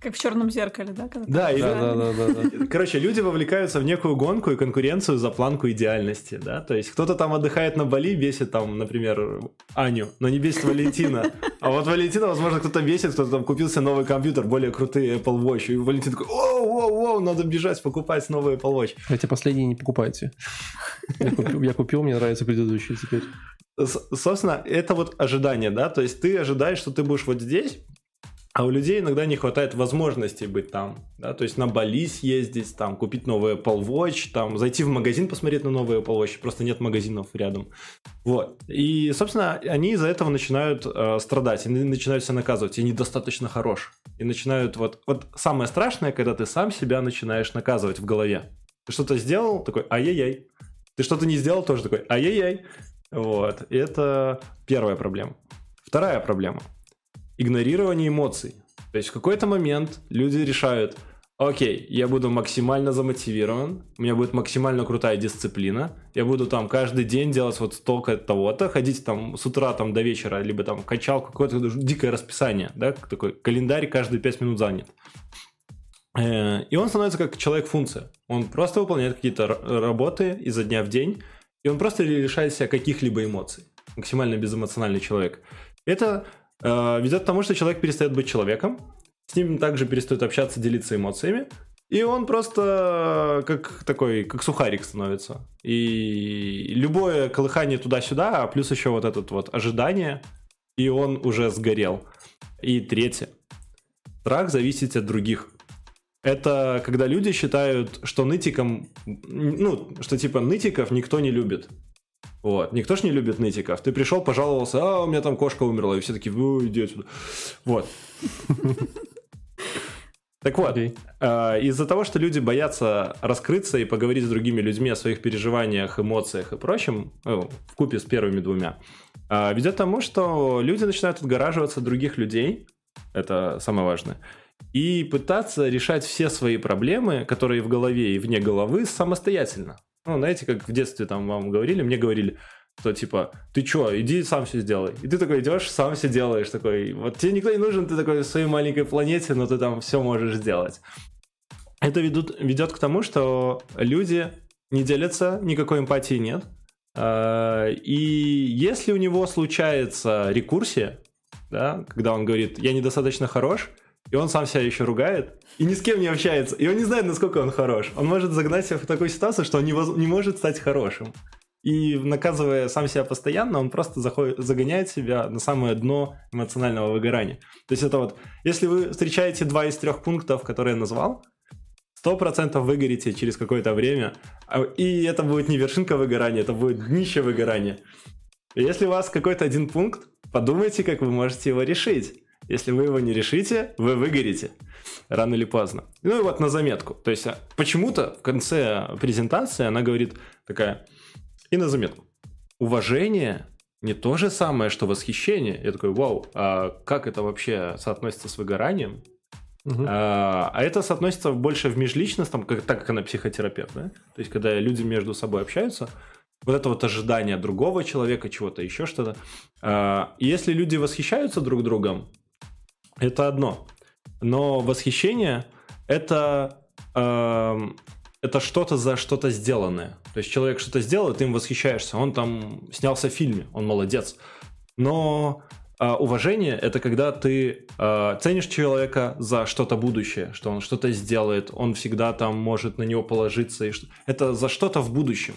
как в черном зеркале, да? Когда да, именно. Да, да, да, да. Короче, люди вовлекаются в некую гонку и конкуренцию за планку идеальности, да. То есть кто-то там отдыхает на Бали, бесит там, например, Аню, но не бесит Валентина. А вот Валентина, возможно, кто-то бесит, кто-то там купился новый компьютер, более крутый Apple Watch. И Валентин такой, о, о, о, надо бежать покупать новый Apple Watch. Эти последние не покупайте. Я купил, я купил мне нравится предыдущий теперь. Собственно, это вот ожидание, да, то есть ты ожидаешь, что ты будешь вот здесь, а у людей иногда не хватает возможности быть там, да, то есть на Бали съездить, там, купить новый Apple Watch, там, зайти в магазин посмотреть на новый Apple Watch, просто нет магазинов рядом. Вот. И, собственно, они из-за этого начинают э, страдать, они начинают себя наказывать, я недостаточно хорош. И начинают вот... Вот самое страшное, когда ты сам себя начинаешь наказывать в голове. Ты что-то сделал, такой, ай-яй-яй. Ты что-то не сделал, тоже такой, ай-яй-яй. Вот. И это первая проблема. Вторая проблема – игнорирование эмоций. То есть в какой-то момент люди решают, окей, я буду максимально замотивирован, у меня будет максимально крутая дисциплина, я буду там каждый день делать вот столько того-то, ходить там с утра там до вечера, либо там качал какое-то дикое расписание, да, такой календарь каждые 5 минут занят. Э, и он становится как человек-функция. Он просто выполняет какие-то работы изо дня в день, и он просто лишает себя каких-либо эмоций. Максимально безэмоциональный человек. Это ведет к тому, что человек перестает быть человеком, с ним также перестает общаться, делиться эмоциями, и он просто как такой, как сухарик становится. И любое колыхание туда-сюда, а плюс еще вот этот вот ожидание, и он уже сгорел. И третье. Страх зависит от других. Это когда люди считают, что нытиком, ну, что типа нытиков никто не любит. Вот. Никто ж не любит нытиков. Ты пришел, пожаловался, а, у меня там кошка умерла, и все такие, ну, иди отсюда. Вот. Так вот, okay. э, из-за того, что люди боятся раскрыться и поговорить с другими людьми о своих переживаниях, эмоциях и прочем, ну, в купе с первыми двумя, э, ведет к тому, что люди начинают отгораживаться от других людей, это самое важное, и пытаться решать все свои проблемы, которые в голове и вне головы, самостоятельно. Ну, знаете, как в детстве там вам говорили, мне говорили, что типа, ты чё, иди сам все сделай. И ты такой идешь, сам все делаешь, такой, вот тебе никто не нужен, ты такой в своей маленькой планете, но ты там все можешь сделать. Это ведут, ведет к тому, что люди не делятся, никакой эмпатии нет. А, и если у него случается рекурсия, да, когда он говорит, я недостаточно хорош, и он сам себя еще ругает, и ни с кем не общается, и он не знает, насколько он хорош. Он может загнать себя в такую ситуацию, что он не, воз... не может стать хорошим. И наказывая сам себя постоянно, он просто заходит, загоняет себя на самое дно эмоционального выгорания. То есть это вот, если вы встречаете два из трех пунктов, которые я назвал, сто процентов выгорите через какое-то время, а, и это будет не вершинка выгорания, это будет днище выгорания. Если у вас какой-то один пункт, подумайте, как вы можете его решить. Если вы его не решите, вы выгорите рано или поздно. Ну и вот на заметку. То есть а, почему-то в конце презентации она говорит такая, и на заметку. Уважение не то же самое, что восхищение. Я такой, вау, а как это вообще соотносится с выгоранием? Угу. А, а это соотносится больше в межличностном, как, так как она психотерапевт, да? То есть, когда люди между собой общаются, вот это вот ожидание другого человека, чего-то еще что-то. А, если люди восхищаются друг другом, это одно. Но восхищение это, э, это что-то за что-то сделанное. То есть человек что-то сделал, и ты им восхищаешься. Он там снялся в фильме, он молодец. Но э, уважение это когда ты э, ценишь человека за что-то будущее, что он что-то сделает, он всегда там может на него положиться. И что... Это за что-то в будущем.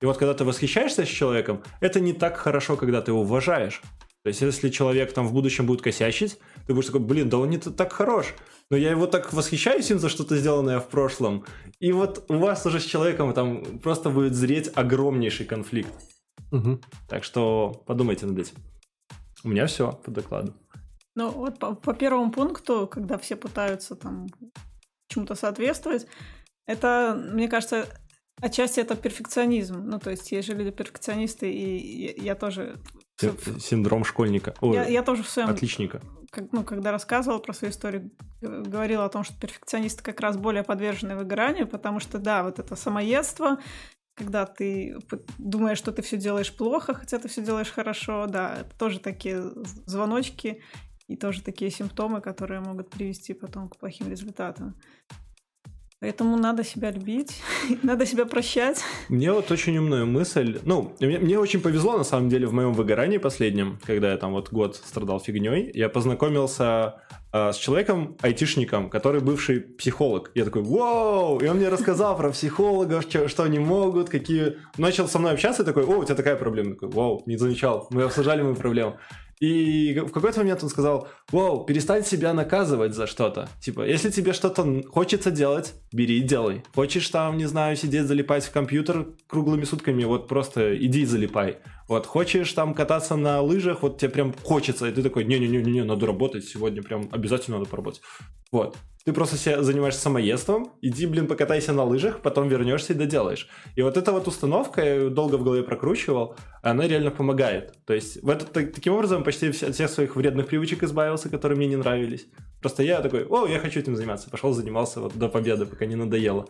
И вот когда ты восхищаешься с человеком, это не так хорошо, когда ты его уважаешь. То есть, если человек там в будущем будет косячить, ты будешь такой, блин, да он не так хорош, но я его так восхищаюсь им за что-то сделанное в прошлом. И вот у вас уже с человеком там просто будет зреть огромнейший конфликт. Угу. Так что подумайте над этим. У меня все по докладу. Ну вот по, по первому пункту, когда все пытаются там чему-то соответствовать, это, мне кажется, отчасти это перфекционизм. Ну, то есть есть же люди перфекционисты, и я, я тоже... Синдром школьника. Ой, я, я тоже в своем... Отличника. Как, ну, когда рассказывала про свою историю, говорила о том, что перфекционисты как раз более подвержены выгоранию, потому что, да, вот это самоедство, когда ты думаешь, что ты все делаешь плохо, хотя ты все делаешь хорошо, да, это тоже такие звоночки и тоже такие симптомы, которые могут привести потом к плохим результатам. Поэтому надо себя любить, надо себя прощать. Мне вот очень умная мысль. Ну, мне, мне очень повезло, на самом деле, в моем выгорании последнем, когда я там вот год страдал фигней. Я познакомился э, с человеком, айтишником, который бывший психолог. Я такой, вау! И он мне рассказал про психологов, что, что они могут, какие... Начал со мной общаться и такой, о, у тебя такая проблема. Такой, вау, не замечал. Мы обсуждали мою проблему. И в какой-то момент он сказал, вау, перестань себя наказывать за что-то. Типа, если тебе что-то хочется делать, бери и делай. Хочешь там, не знаю, сидеть, залипать в компьютер круглыми сутками, вот просто иди и залипай. Вот, хочешь там кататься на лыжах, вот тебе прям хочется, и ты такой, не-не-не-не, надо работать, сегодня прям обязательно надо поработать. Вот. Ты просто себя занимаешься самоедством, иди, блин, покатайся на лыжах, потом вернешься и доделаешь. И вот эта вот установка, я долго в голове прокручивал, она реально помогает. То есть в этот, таким образом почти от всех своих вредных привычек избавился, которые мне не нравились. Просто я такой, о, я хочу этим заниматься. Пошел, занимался вот до победы, пока не надоело.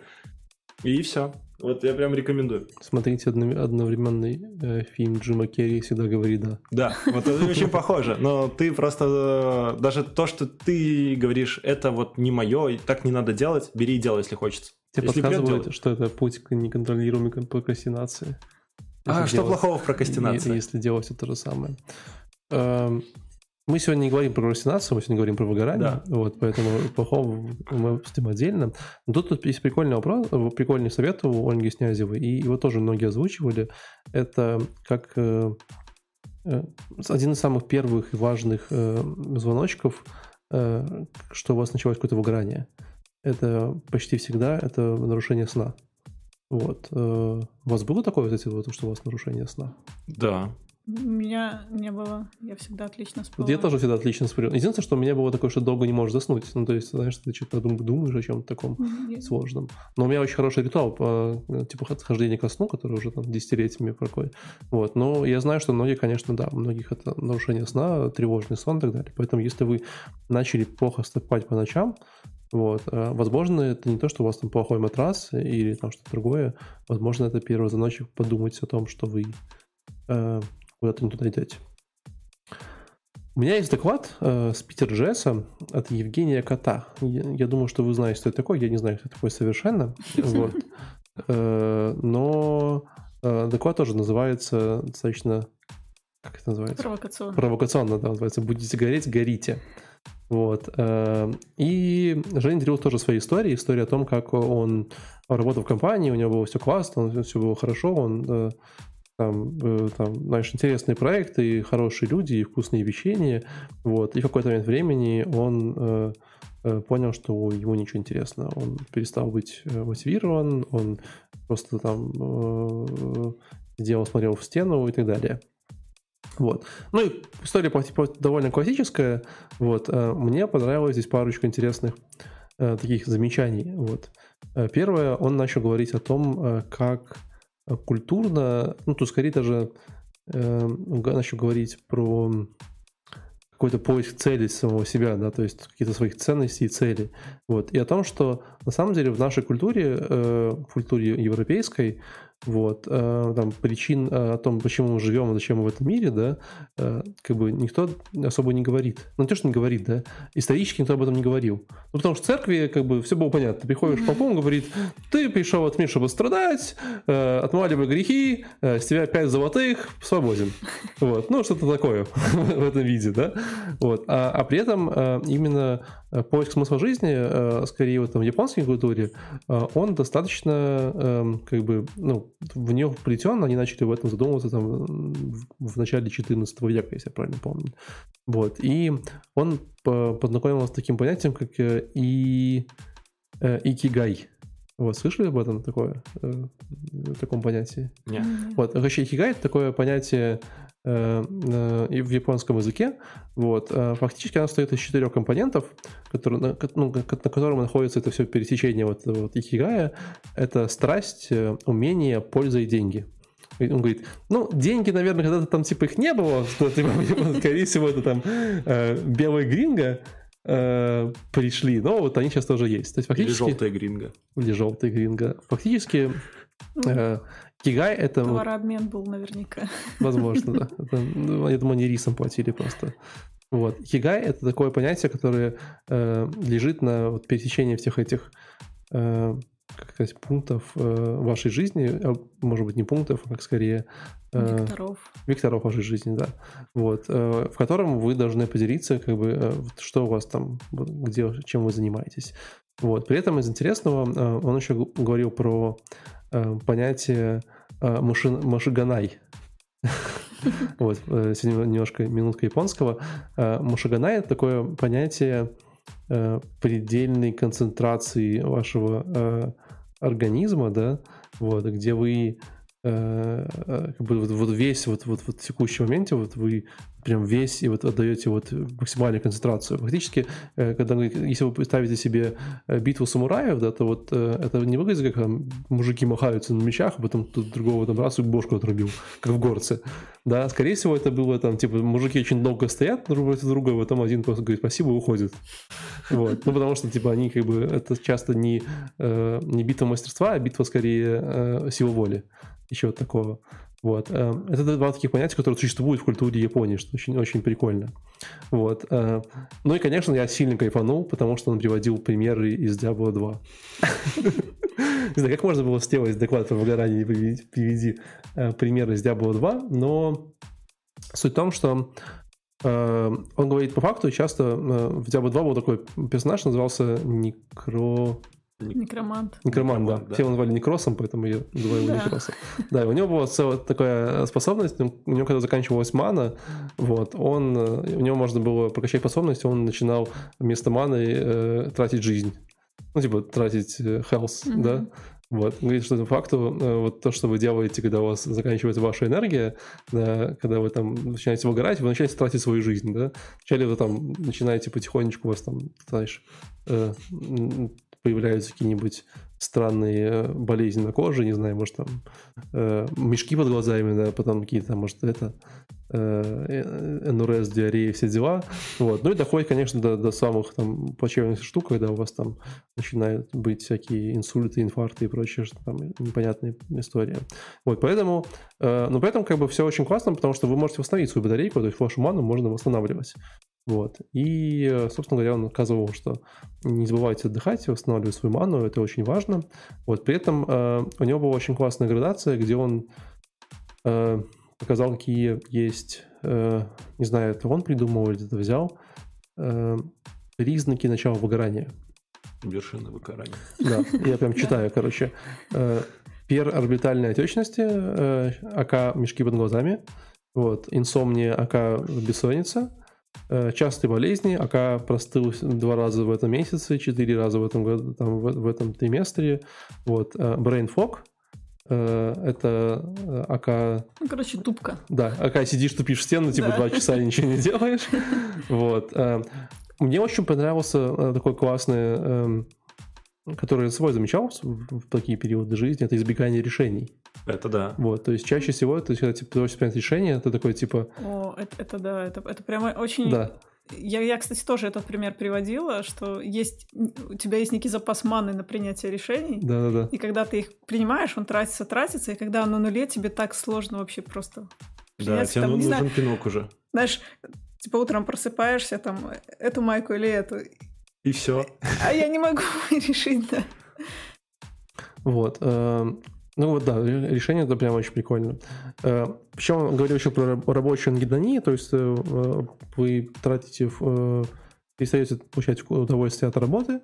И все. Вот я прям рекомендую. Смотрите одновременный э, фильм Джима Керри «Всегда говори да». Да, вот это очень похоже. Но ты просто... Э, даже то, что ты говоришь, это вот не мое, так не надо делать, бери и делай, если хочется. Тебе если подсказывают, что это путь к неконтролируемой прокрастинации. А, что делать, плохого в прокрастинации? Если делать это то же самое. Мы сегодня не говорим про прокрастинацию, мы сегодня говорим про выгорание. Да. Вот, поэтому плохого мы обсудим отдельно. Но тут, тут есть прикольный вопрос, прикольный совет у Ольги Снязевой, и его тоже многие озвучивали. Это как э, э, один из самых первых и важных э, звоночков, что у вас началось какое-то выгорание. Это почти всегда это нарушение сна. Вот. У вас было такое, вот, вот, что у вас нарушение сна? Да, меня не было. Я всегда отлично спала. Вот я тоже всегда отлично сплю. Единственное, что у меня было такое, что долго не можешь заснуть. Ну, то есть, знаешь, ты что-то думаешь о чем-то таком mm-hmm. сложном. Но у меня очень хороший ритуал по типа отхождения ко сну, который уже там десятилетиями проходит. Вот. Но я знаю, что многие, конечно, да, у многих это нарушение сна, тревожный сон и так далее. Поэтому, если вы начали плохо спать по ночам, вот. Э, возможно, это не то, что у вас там плохой матрас или там что-то другое. Возможно, это первый звоночек подумать о том, что вы э, куда-то не туда идете. У меня есть доклад э, с Питер Джесса от Евгения Кота. Я, я думаю, что вы знаете, что это такое. Я не знаю, что это такое совершенно. Вот. Э, но э, доклад тоже называется достаточно... Как это называется? Провокационно. Провокационно, да, называется. Будете гореть, горите. Вот. Э, и Женя делил тоже свои истории. История о том, как он работал в компании, у него было все классно, все было хорошо, он э, там, э, там, знаешь, интересные проекты, и хорошие люди, и вкусные вещения, вот, и в какой-то момент времени он э, э, понял, что ему ничего интересно, он перестал быть э, мотивирован, он просто там э, сидел, смотрел в стену и так далее. Вот. Ну и история довольно классическая. Вот. Мне понравилось здесь парочку интересных таких замечаний. Вот. Первое, он начал говорить о том, как культурно, ну, то скорее даже э, начал говорить про какой-то поиск цели самого себя, да, то есть какие-то своих ценностей и целей. Вот. И о том, что на самом деле в нашей культуре, э, в культуре европейской, вот, э, там, причин э, о том, почему мы живем зачем мы в этом мире, да, э, как бы никто особо не говорит. Ну, не то, что не говорит, да, исторически никто об этом не говорил. Ну, потому что в церкви, как бы, все было понятно. Ты приходишь попу, он говорит, ты пришел в этот мир, чтобы страдать, отмаливай грехи, с тебя пять золотых, свободен. Вот, ну, что-то такое в этом виде, да. Вот. А, а при этом именно поиск смысла жизни, скорее вот там в японской культуре, он достаточно эм, как бы, ну, в нее вплетен, они начали в этом задумываться там в, начале 14 века, если я правильно помню. Вот. И он познакомился с таким понятием, как э, и, э, икигай. Вот, слышали об этом такое, э, таком понятии? Нет. Вот, короче, икигай это такое понятие э, э, в японском языке. Вот, фактически она состоит из четырех компонентов, которые, на, ну, на котором находится это все пересечение вот, вот икигая. Это страсть, умение, польза и деньги. И он говорит, ну, деньги, наверное, когда-то там типа их не было, что типа, скорее всего, это там белая гринга, э, пришли, но вот они сейчас тоже есть. То есть фактически... Или желтая гринга. Или желтая гринга. Фактически э, Кигай это... Товарообмен был наверняка. Возможно, да. Это, ну, я думаю, они рисом платили просто. Вот. Хигай — это такое понятие, которое э, лежит на вот, пересечении всех этих э, как сказать, пунктов э, вашей жизни, а, может быть, не пунктов, а как скорее... Э, векторов. Векторов вашей жизни, да. Вот, э, в котором вы должны поделиться, как бы, э, что у вас там, где, чем вы занимаетесь. Вот. При этом из интересного он еще говорил про понятие машин, машиганай. Вот, сегодня немножко минутка японского. Машиганай — это такое понятие предельной концентрации вашего организма, да, вот, где вы как бы вот, вот весь вот, вот, вот в текущем моменте вот вы прям весь и вот отдаете вот максимальную концентрацию. Фактически, э, когда вы, если вы представите себе э, битву самураев, да, то вот э, это не выглядит как там, мужики махаются на мечах, а потом тут другого там раз и бошку отрубил, как в горце. Да, скорее всего, это было там, типа, мужики очень долго стоят друг против друга, а потом один просто говорит спасибо и уходит. Вот. Ну, потому что, типа, они как бы, это часто не, не битва мастерства, а битва скорее силы воли. Еще вот такого. Вот. Э, это два таких понятия, которые существуют в культуре Японии, что очень, очень прикольно. Вот. Э, ну и, конечно, я сильно кайфанул, потому что он приводил примеры из Diablo 2. Не знаю, как можно было сделать доклад про выгорание, приведи э, примеры из Diablo 2, но суть в том, что он говорит по факту, часто в Diablo 2 был такой персонаж, назывался Некро... Некромант. Некромант, да. да. Все его назвали Некросом, поэтому я называю его да. Некросом. Да, у него была целая такая способность, у него когда заканчивалась мана, вот, он, у него можно было прокачать способность, он начинал вместо маны э, тратить жизнь. Ну, типа, тратить э, health, mm-hmm. да. Вот. Говорит, что по факту э, вот то, что вы делаете, когда у вас заканчивается ваша энергия, да, когда вы там начинаете выгорать, вы начинаете тратить свою жизнь, да. Вначале вы там начинаете потихонечку, у вас там, знаешь, э, появляются какие-нибудь странные э, болезни на коже, не знаю, может там э, мешки под глазами, да, потом какие-то, может, это э, НРС, диарея, все дела. Вот. Ну и доходит, конечно, до, до самых там плачевных штук, когда у вас там начинают быть всякие инсульты, инфаркты и прочее, что там непонятные истории. Вот, поэтому, э, но при этом как бы все очень классно, потому что вы можете восстановить свою батарейку, то есть вашу ману можно восстанавливать. Вот. И, собственно говоря, он указывал, что не забывайте отдыхать, восстанавливать свою ману, это очень важно. Вот. При этом э, у него была очень классная градация, где он э, показал, какие есть, э, не знаю, это он придумал или это взял, э, признаки начала выгорания. Вершина выгорания. Да, я прям читаю, короче. Э, Перорбитальной отечности, э, АК мешки под глазами, вот, инсомния, АК бессонница – Э, частые болезни, АК простыл два раза в этом месяце, четыре раза в этом году, там, в, в этом триместре. Вот. Э, brain fog, э, это АК... Ну, короче, тупка. Да, АК сидишь, тупишь в стену, типа два часа и ничего не делаешь. Вот. Мне очень понравился такой классный эм, который свой замечал в такие периоды жизни, это избегание решений. Это да. Вот, то есть чаще всего, то есть, когда типа, ты просишь принять решение, это такой типа... О, это, это да, это, это прямо очень... Да. Я, я, кстати, тоже этот пример приводила, что есть у тебя есть некий запас маны на принятие решений. Да, да, да. И когда ты их принимаешь, он тратится, тратится, и когда он на нуле, тебе так сложно вообще просто. Да, тебе там, нужен знаю, пинок уже. Знаешь, типа утром просыпаешься, там, эту майку или эту, и все. А я не могу решить, да. Вот. Э, ну вот да, решение это прям очень прикольно. Э, Причем он говорил еще про рабочую ангидонию, то есть э, вы тратите, перестаете получать удовольствие от работы.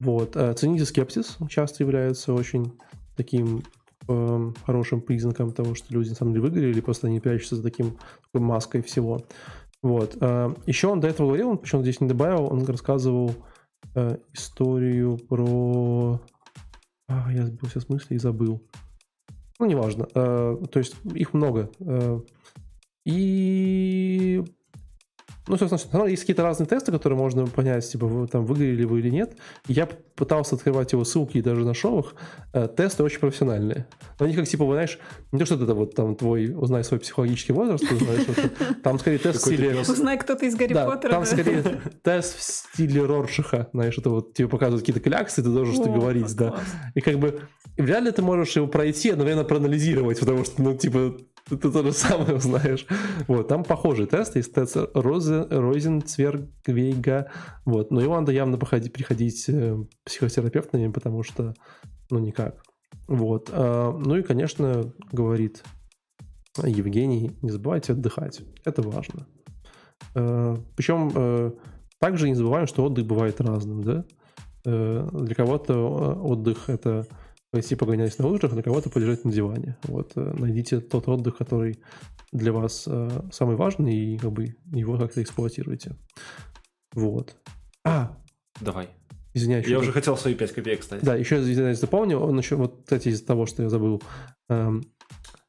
Вот. Цените скепсис, часто является очень таким э, хорошим признаком того, что люди на самом деле выгорели, или просто они прячутся за таким такой маской всего. Вот. Э, еще он до этого говорил, он почему здесь не добавил, он рассказывал э, историю про... А, я сбил сейчас мысли и забыл. Ну, неважно. Э, то есть их много. Э, и ну, собственно, есть какие-то разные тесты, которые можно понять, типа, вы там выиграли вы или нет. Я пытался открывать его ссылки и даже нашел их. Э, тесты очень профессиональные. Но они как, типа, знаешь, не то, что это вот там твой, узнай свой психологический возраст, знаешь, там скорее тест в стиле... Узнай, кто ты из Гарри да, Поттера. там скорее тест в стиле Роршиха, знаешь, это вот тебе показывают какие-то кляксы, ты должен что-то говорить, да. И как бы вряд ли ты можешь его пройти, одновременно проанализировать, потому что, ну, типа, ты то же самое узнаешь. Вот, там похожий тест, есть тест Розе, Розенцвергвейга, вот, но его надо явно походи, приходить э, психотерапевтами, потому что, ну, никак. Вот, а, ну и, конечно, говорит Евгений, не забывайте отдыхать, это важно. А, причем э, также не забываем, что отдых бывает разным, да? Э, для кого-то отдых это пойти погонять на лыжах, а для кого-то полежать на диване. Вот, э, найдите тот отдых, который для вас э, самый важный, и как бы его как-то эксплуатируйте. Вот. А! Давай. Извиняюсь. Я уже хотел свои 5 копеек, кстати. Да, еще, извиняюсь, запомнил, он еще, вот, кстати, из-за того, что я забыл, эм,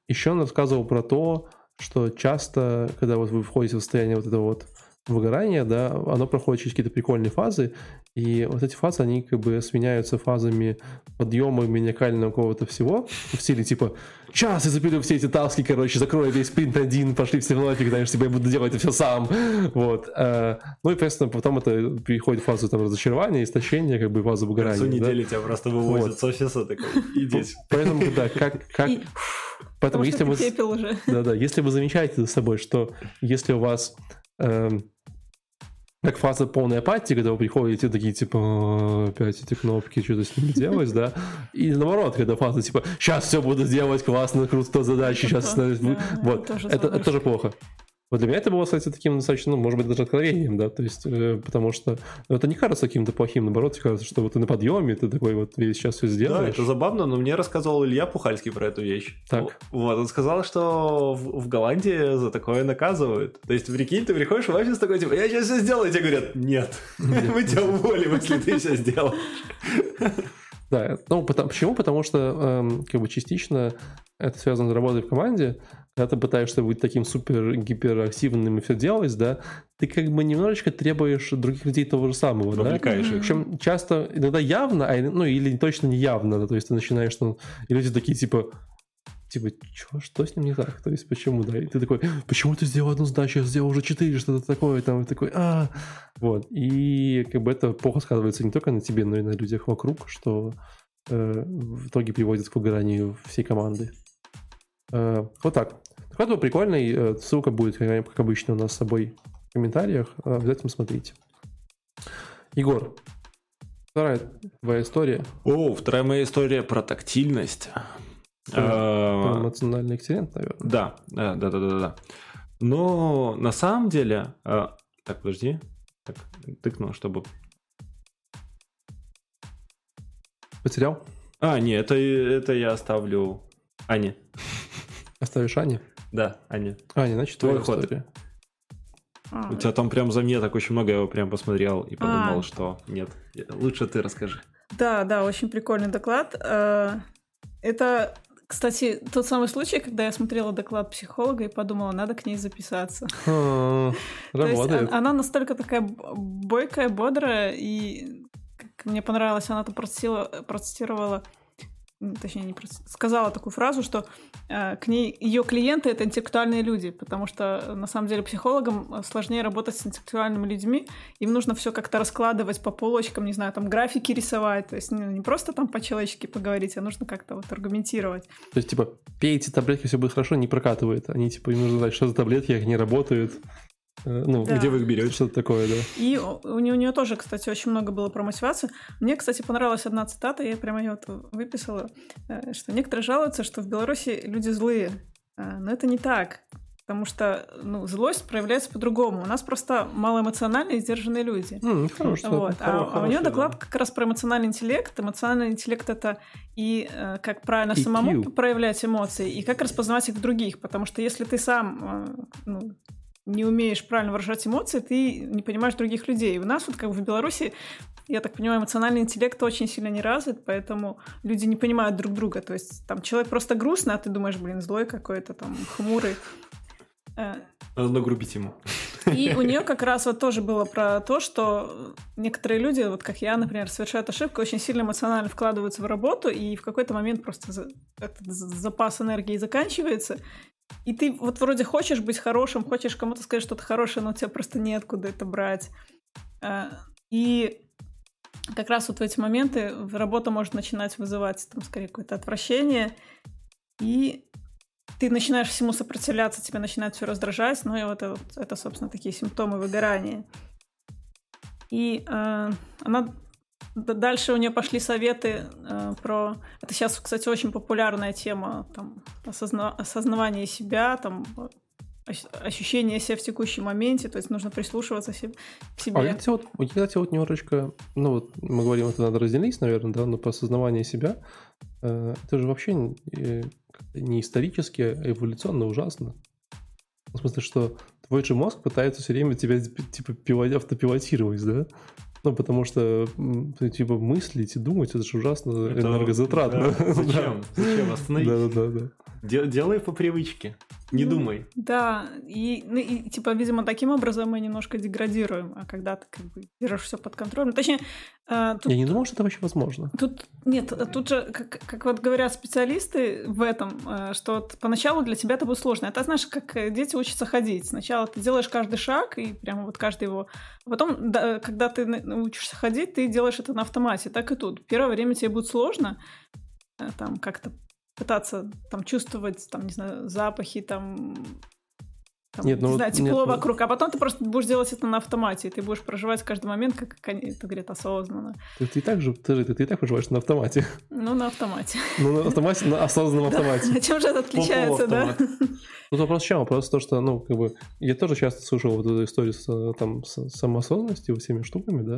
еще он рассказывал про то, что часто, когда вот вы входите в состояние вот этого вот выгорания, да, оно проходит через какие-то прикольные фазы, и вот эти фазы, они как бы сменяются фазами подъема маниакального какого-то всего, в стиле типа «Сейчас я запилю все эти таски, короче, закрою весь принт один, пошли все в нафиг, знаешь, типа я буду делать это все сам». Вот. Э, ну и, естественно, потом это переходит в фазу там разочарования, истощения, как бы фазу выгорания. К концу недели тебя просто вывозят вот. с офиса, такой «Идите». Поэтому, да, как... как... Поэтому, если вы... уже. Да-да, если вы замечаете за собой, что если у вас эм, как фаза полной апатии, когда вы приходите такие, типа, «А, опять эти кнопки, что-то с ними делать, да? И наоборот, когда фаза, типа, сейчас все буду делать, классно, круто, задачи, сейчас... Вот, это тоже плохо. Вот для меня это было, кстати, таким достаточно, ну, может быть, даже откровением, да, то есть, э, потому что ну, это не кажется каким-то плохим, наоборот, кажется, что вот ты на подъеме, ты такой вот весь сейчас все сделаешь. Да, это забавно, но мне рассказывал Илья Пухальский про эту вещь. Так. Вот, он сказал, что в, в Голландии за такое наказывают. То есть, прикинь, ты приходишь в офис такой, типа, я сейчас все сделаю, и тебе говорят, нет, мы тебя уволим, если ты все сделаешь. Да, ну почему? Потому что эм, как бы частично это связано с работой в команде, когда ты пытаешься быть таким супер гиперактивным и все делать, да, ты как бы немножечко требуешь других людей того же самого, Вовлекаешь да? Причем часто, иногда явно, а, ну или точно не явно, да, то есть ты начинаешь, ну, и люди такие типа, типа, чё, что с ним не так? То есть почему, да? И ты такой, почему ты сделал одну задачу, я сделал уже четыре, что-то такое, там, и такой, а Вот, и как бы это плохо сказывается не только на тебе, но и на людях вокруг, что э, в итоге приводит к выгоранию всей команды. Э, вот так. Был прикольный, э, ссылка будет, как обычно, у нас с собой в комментариях, э, обязательно смотрите. Егор, вторая твоя история. О, вторая моя история про тактильность. Про эмоциональный эксцеллент, наверное. Да, да, да, да, да. Но на самом деле... Так, подожди. Так, тыкну, чтобы... Потерял? А, нет, это, это я оставлю Ане. Оставишь Ане? Да, Аня. Аня, значит, твой ход. А, У тебя там прям за мне так очень много, я его прям посмотрел и подумал, а. что нет. Лучше ты расскажи. Да, да, очень прикольный доклад. Э, это, кстати, тот самый случай, когда я смотрела доклад психолога и подумала, надо к ней записаться. А, работает. Она настолько такая бойкая, бодрая, и мне понравилось, она там процитировала точнее, не сказала такую фразу, что э, к ней ее клиенты это интеллектуальные люди, потому что на самом деле психологам э, сложнее работать с интеллектуальными людьми, им нужно все как-то раскладывать по полочкам, не знаю, там графики рисовать, то есть не, не просто там по-человечески поговорить, а нужно как-то вот аргументировать. То есть типа пейте таблетки, все будет хорошо, не прокатывает, они типа им нужно знать, что за таблетки, как они работают. Э, ну, да. где вы их берете, что-то такое, да. И у нее, у нее тоже, кстати, очень много было про мотивацию. Мне, кстати, понравилась одна цитата, я прямо ее вот выписала, э, что некоторые жалуются, что в Беларуси люди злые. Э, но это не так. Потому что ну, злость проявляется по-другому. У нас просто малоэмоциональные и сдержанные люди. Mm, хорошо, вот. а, а у нее доклад да. как раз про эмоциональный интеллект. Эмоциональный интеллект это и э, как правильно EQ. самому проявлять эмоции, и как распознавать их в других. Потому что если ты сам ну, не умеешь правильно выражать эмоции, ты не понимаешь других людей. У нас вот как в Беларуси, я так понимаю, эмоциональный интеллект очень сильно не развит, поэтому люди не понимают друг друга. То есть там человек просто грустный, а ты думаешь, блин, злой какой-то, там, хмурый. Э, Надо нагрубить ему. И у нее как раз вот тоже было про то, что некоторые люди, вот как я, например, совершают ошибку, очень сильно эмоционально вкладываются в работу, и в какой-то момент просто этот запас энергии заканчивается. И ты вот вроде хочешь быть хорошим, хочешь кому-то сказать что-то хорошее, но у тебя просто неоткуда это брать. А, И как раз вот в эти моменты работа может начинать вызывать там скорее какое-то отвращение, и ты начинаешь всему сопротивляться, тебя начинает все раздражать, ну и вот это, это, собственно, такие симптомы выгорания. И э, она дальше у нее пошли советы э, про... Это сейчас, кстати, очень популярная тема, там, осозна- осознавание себя, там, ощ- ощущение себя в текущем моменте, то есть нужно прислушиваться к себе. А я, кстати, вот, я, кстати, вот немножечко, ну вот мы говорим, это надо разделить, наверное, да, но по осознаванию себя, э, это же вообще э, не исторически, а эволюционно ужасно. В смысле, что твой же мозг пытается все время тебя типа автопилотировать, да? Ну, потому что, типа, мыслить и думать, это же ужасно Это- энергозатратно. да. Зачем? Зачем? Остановись. Да-да-да. Де- Делай по привычке. Не Ну, думай. Да, и, ну, и, типа, видимо, таким образом мы немножко деградируем, а когда ты как бы держишь все под контролем. Точнее, э, тут Я не думал, что это вообще возможно. Тут нет, тут же, как, как вот говорят специалисты в этом, э, что вот поначалу для тебя это будет сложно. Это знаешь, как э, дети учатся ходить. Сначала ты делаешь каждый шаг, и прямо вот каждый его... А потом, да, когда ты учишься ходить, ты делаешь это на автомате. Так и тут. Первое время тебе будет сложно э, там как-то пытаться там чувствовать, там, не знаю, запахи, там, там, Нет, ну не знаю, тепло нет, ну- вокруг, а потом ты просто будешь делать это на автомате, и ты будешь проживать каждый момент, как они это говорят, осознанно. Ты, ты, так же, ты, же- ты, и так проживаешь на автомате. Ну, на автомате. Ну, на автомате, на осознанном автомате. А чем же это отличается, да? Тут вопрос в чем? Вопрос в том, что, ну, как бы, я тоже часто слушал вот эту историю с, там, с самоосознанностью, всеми штуками, да,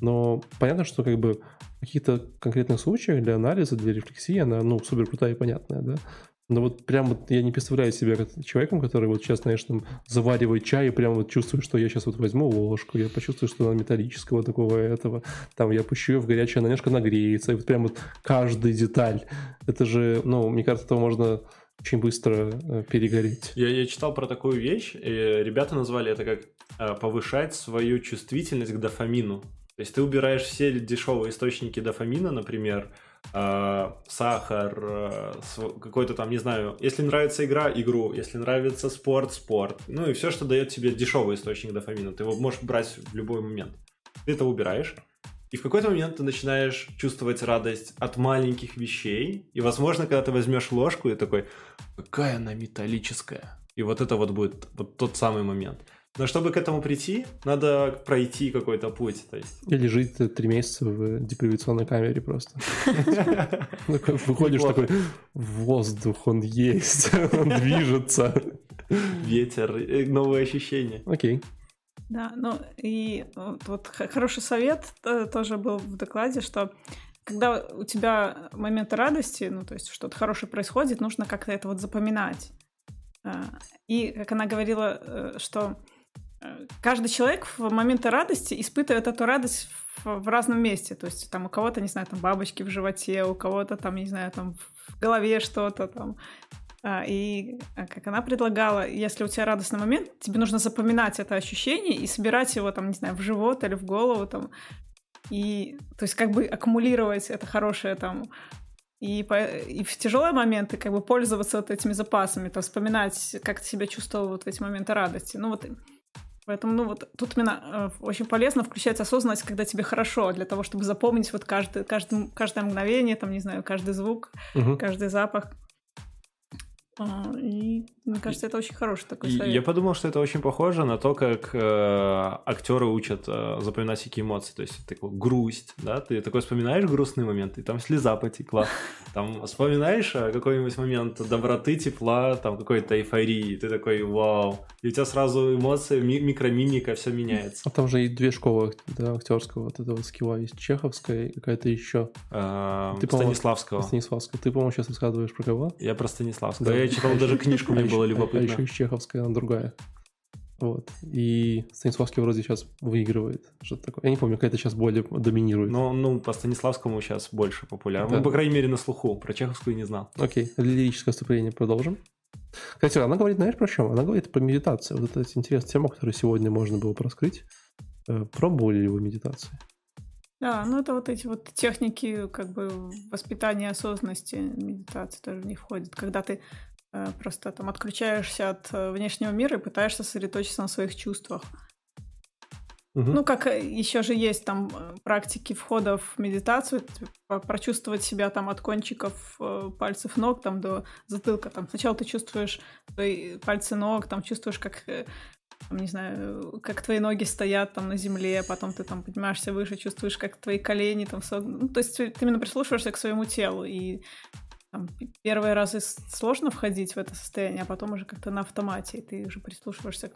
но понятно, что, как бы, в каких-то конкретных случаях для анализа, для рефлексии она, ну, супер крутая и понятная, да, но вот прям вот я не представляю себя человеком, который вот сейчас, знаешь, там заваривает чай и прям вот чувствую, что я сейчас вот возьму ложку, я почувствую, что она металлического такого этого, там я пущу ее в горячее, она немножко нагреется, и вот прям вот каждая деталь. Это же, ну, мне кажется, этого можно очень быстро э, перегореть. Я, я читал про такую вещь, и ребята назвали это как э, повышать свою чувствительность к дофамину. То есть ты убираешь все дешевые источники дофамина, например, сахар, э, какой-то там, не знаю, если нравится игра, игру, если нравится спорт, спорт. Ну и все, что дает тебе дешевый источник дофамина, ты его можешь брать в любой момент. Ты это убираешь, и в какой-то момент ты начинаешь чувствовать радость от маленьких вещей. И, возможно, когда ты возьмешь ложку и такой, какая она металлическая. И вот это вот будет вот тот самый момент. Но чтобы к этому прийти, надо пройти какой-то путь. То есть... Или жить э, три месяца в депривационной камере просто. Выходишь такой, воздух, он есть, он движется. Ветер, э, новые ощущения. Окей. Да, ну и вот, хороший совет э, тоже был в докладе, что когда у тебя моменты радости, ну то есть что-то хорошее происходит, нужно как-то это вот запоминать. А, И как она говорила, э, что э, каждый человек в моменты радости испытывает эту радость в, в разном месте. То есть там у кого-то, не знаю, там бабочки в животе, у кого-то там, не знаю, там в голове что-то там. А, И а, как она предлагала, если у тебя радостный момент, тебе нужно запоминать это ощущение и собирать его там, не знаю, в живот или в голову там. И, то есть, как бы аккумулировать это хорошее там. И, по- и в тяжелые моменты как бы пользоваться вот этими запасами, то вспоминать, как ты себя чувствовал вот в эти моменты радости. Ну вот, поэтому, ну вот, тут именно э, очень полезно включать осознанность, когда тебе хорошо, для того, чтобы запомнить вот каждый, каждый, каждое мгновение, там, не знаю, каждый звук, Мгм. каждый запах. А, И Мне кажется, это очень хороший такой совет. Я подумал, что это очень похоже на то, как э, актеры учат э, запоминать всякие эмоции. То есть такой грусть, да, ты такой вспоминаешь грустный момент, и там слеза потекла. Там вспоминаешь э, какой-нибудь момент доброты, тепла, там какой-то эйфории, ты такой вау. И у тебя сразу эмоции, ми- микромимика, все меняется. А там же и две школы да, актерского вот этого скилла есть. Чеховская и какая-то еще. Э, Ты, Станиславского. Станиславская. Ты, по-моему, сейчас рассказываешь про кого? Я про Станиславского. Да. Я читал даже книжку, мне А было еще- любопытно. А еще есть Чеховская, она другая. Вот. И Станиславский вроде сейчас выигрывает. Что-то такое. Я не помню, какая-то сейчас более доминирует. Но, ну, по Станиславскому сейчас больше популярно. Да. Ну, по крайней мере, на слуху. Про Чеховскую не знал. Окей, лирическое вступление продолжим. Кстати, она говорит, знаешь, про чем? Она говорит про медитацию. Вот это интересная тема, которую сегодня можно было раскрыть. Э, Пробовали ли вы медитации? Да, ну это вот эти вот техники как бы воспитания осознанности, медитации тоже в них входит. Когда ты просто там отключаешься от э, внешнего мира и пытаешься сосредоточиться на своих чувствах. Мгм. Ну, как еще же есть там э, практики входа в медитацию, типа, прочувствовать себя там от кончиков э, пальцев ног там до затылка. Там сначала ты чувствуешь свои пальцы ног, там чувствуешь, как э, там, не знаю, как твои ноги стоят там на земле, потом ты там поднимаешься выше, чувствуешь, как твои колени там согнуты. Ну, то есть ты именно прислушиваешься к своему телу, и там, первые разы сложно входить в это состояние, а потом уже как-то на автомате, и ты уже прислушиваешься к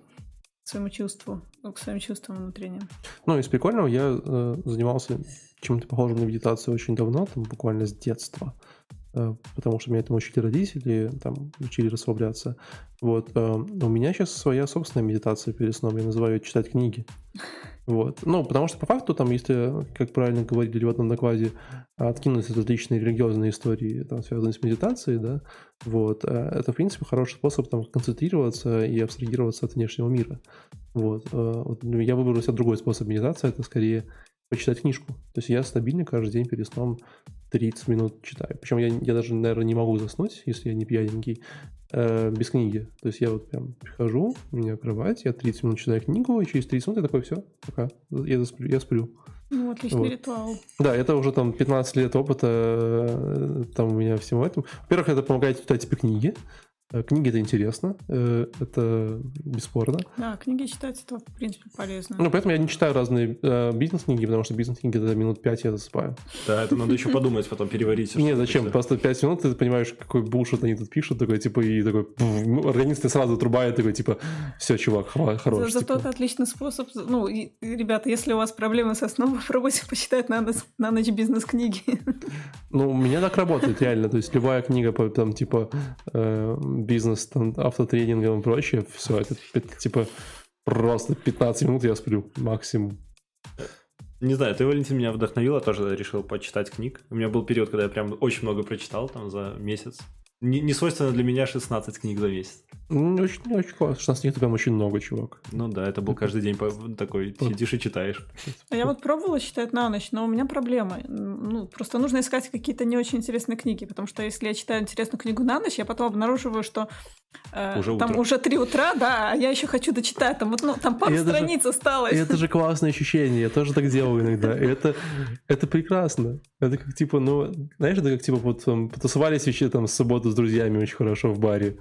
своему чувству, ну, к своим чувствам внутренним. Ну, из прикольного я э, занимался чем-то похожим на медитацию очень давно, там буквально с детства. Э, потому что меня этому учили родители, там учили расслабляться. Вот. э, у меня сейчас своя собственная медитация перед сном, я называю ее читать книги. Вот. Ну, потому что по факту, там, если, как правильно говорили в одном докладе, откинуть различные религиозные истории, там, связанные с медитацией, да, вот, э, это, в принципе, хороший способ там концентрироваться и абстрагироваться от внешнего мира. Вот. э, вот я выбрал себе другой способ медитации, это скорее почитать книжку. То есть я стабильно каждый день перед сном 30 минут читаю. Причем я, я даже, наверное, не могу заснуть, если я не пьяненький, э, без книги. То есть я вот прям прихожу, у меня кровать, я 30 минут читаю книгу, и через 30 минут я такой, все, пока, я, засплю, я сплю. Ну, отличный Вот. ритуал. Да, это уже там 15 лет опыта э, там у меня всему этому. Во-первых, это помогает читать тебе книги. Э, Книги это интересно, э, это бесспорно. Да, книги читать это, в принципе, полезно. Ну, поэтому я не читаю разные э, бизнес-книги, потому что бизнес-книги это минут 5 я засыпаю. Да, это надо еще подумать, потом переварить. Нет, зачем? Просто 5 минут ты понимаешь, какой булшит они тут пишут, такой, типа, и такой, ну, организм ты сразу отрубает, такой, типа, все, чувак, хва- За- хорош. Зато типа. это отличный способ. Ну, ребята, если у вас проблемы со сном, попробуйте почитать на, ночь- бизнес-книги. Ну, у меня так работает, реально. То есть любая книга там, типа, бизнес, там, автотренингом и прочее, все, это, типа, просто 15 минут я сплю максимум. Не знаю, ты, Валентин, меня вдохновила, тоже решил почитать книг. У меня был период, когда я прям очень много прочитал, там, за месяц. Не, не свойственно для меня 16 книг за месяц. Очень, очень классно. 16 книг это прям очень много, чувак. Ну да, это был каждый день такой, сидишь и читаешь. А я вот пробовала читать на ночь, но у меня проблемы. Ну, просто нужно искать какие-то не очень интересные книги, потому что если я читаю интересную книгу на ночь, я потом обнаруживаю, что э, Уже там утро. уже 3 утра, да, а я еще хочу дочитать. Там, вот, ну, там пару это же- страниц осталось. Это же классное ощущение, я тоже так делаю иногда. Это, это прекрасно. Это как типа, ну, знаешь, это как типа вот там, потусовались еще там с субботу с друзьями очень хорошо в баре.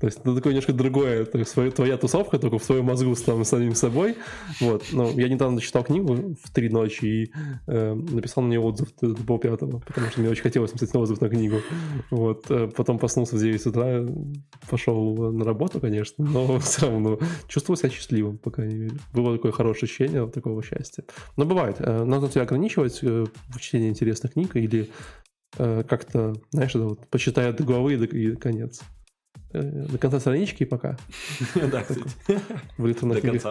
То есть это такое немножко другое, то есть своя- твоя тусовка только в твоем мозгу с там самим собой. Вот. Ну, я недавно читал книгу в три ночи и э, написал на нее отзыв до пол пятого, потому что мне очень хотелось написать отзыв на книгу. Вот. Э, Потом проснулся в 9 утра, пошел на работу, конечно, но все равно чувствовал себя счастливым, по крайней мере. Было такое хорошее ощущение такого счастья. Но бывает. э, Нужно себя ограничивать э, в чтении интересных книг или как-то, знаешь, это вот почитай от главы и до- и конец. Э, До конца странички и пока. Да, кстати, В электронных, до книгах,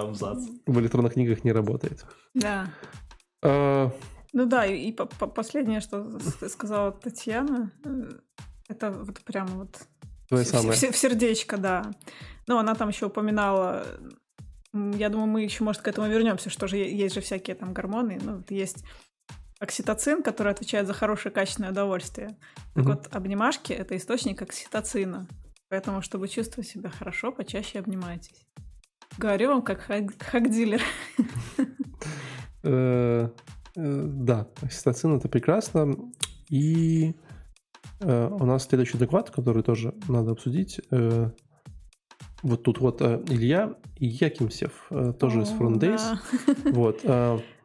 в электронных книгах не работает. Да. А, Ну да, и, и по- по- последнее, что сказала Татьяна, э, это вот прямо вот Твое в, самое. в- в сердечко, да. Ну, она там еще упоминала, я думаю, мы еще, может, к этому вернемся, что же есть же всякие там гормоны, ну, вот есть окситоцин, который отвечает за хорошее качественное удовольствие. Так Мгм. вот, обнимашки — это источник окситоцина. Поэтому, чтобы чувствовать себя хорошо, почаще обнимайтесь. Говорю вам, как хак- хак-дилер. Э, э, Да, окситоцин это прекрасно. И э, у нас следующий доклад, который тоже надо обсудить, вот тут вот Илья Якимсев, э, тоже из О, Front Days. да. Вот.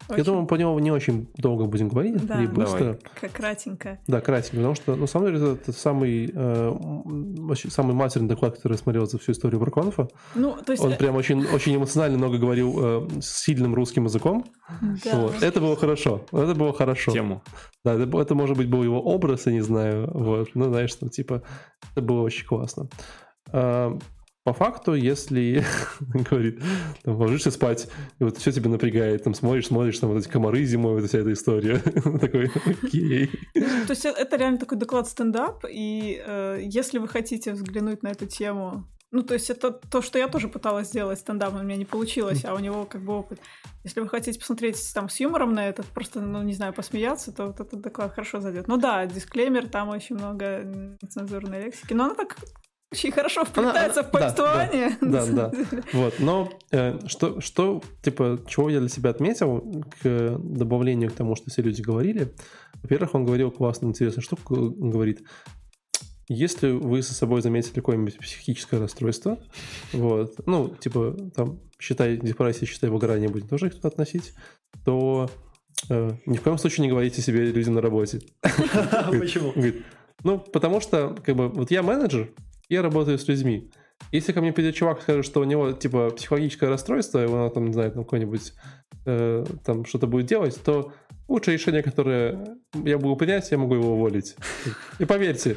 Э, Я Очень- думаю, по нему не очень долго будем говорить, Да. и быстро. Давай. Кратенько. Да, кратенько, потому что, на самом деле, это, это самый, э, самый матерный доклад, который я смотрел за всю историю Браконфа. Ну, то есть... Он э, прям очень, очень эмоционально много говорил э, с сильным русским языком. да. Вот. Это было хорошо. Это было хорошо. Тему. Да, это, это, может быть, был его образ, я не знаю. Вот. Ну, знаешь, там, типа, это было очень классно. По факту, если говорит, там, ложишься спать, и вот все тебя напрягает, там смотришь, смотришь, там вот эти комары зимой, вот вся эта история. Такой, окей. То есть э- это реально такой доклад стендап, и э, если вы хотите взглянуть на эту тему, ну, то есть это то, что я тоже пыталась сделать стендап, но у меня не получилось, а у него как бы опыт. Если вы хотите посмотреть там с юмором на это, просто, ну, не знаю, посмеяться, то вот этот доклад хорошо зайдет. Ну да, дисклеймер, там очень много нецензурной лексики, но она так очень хорошо вплетается она- в да, повествование. да, да, да. деле. Вот, но э, что, что, типа, чего я для себя отметил к добавлению к тому, что все люди говорили. Во-первых, он говорил классную, интересную штуку, он говорит, если вы со собой заметили какое-нибудь психическое расстройство, вот, ну, типа, там, считай депрессия, считай выгорание будем тоже их туда относить, то э, ни в коем случае не говорите себе людям на работе. Почему? Ну, потому что, как бы, вот я менеджер, я работаю с людьми. Если ко мне придет чувак и скажет, что у него, типа, психологическое расстройство, и он, там, не знаю, там, какой-нибудь, э, там, что-то будет делать, то лучшее решение, которое я могу принять, я могу его уволить. И поверьте,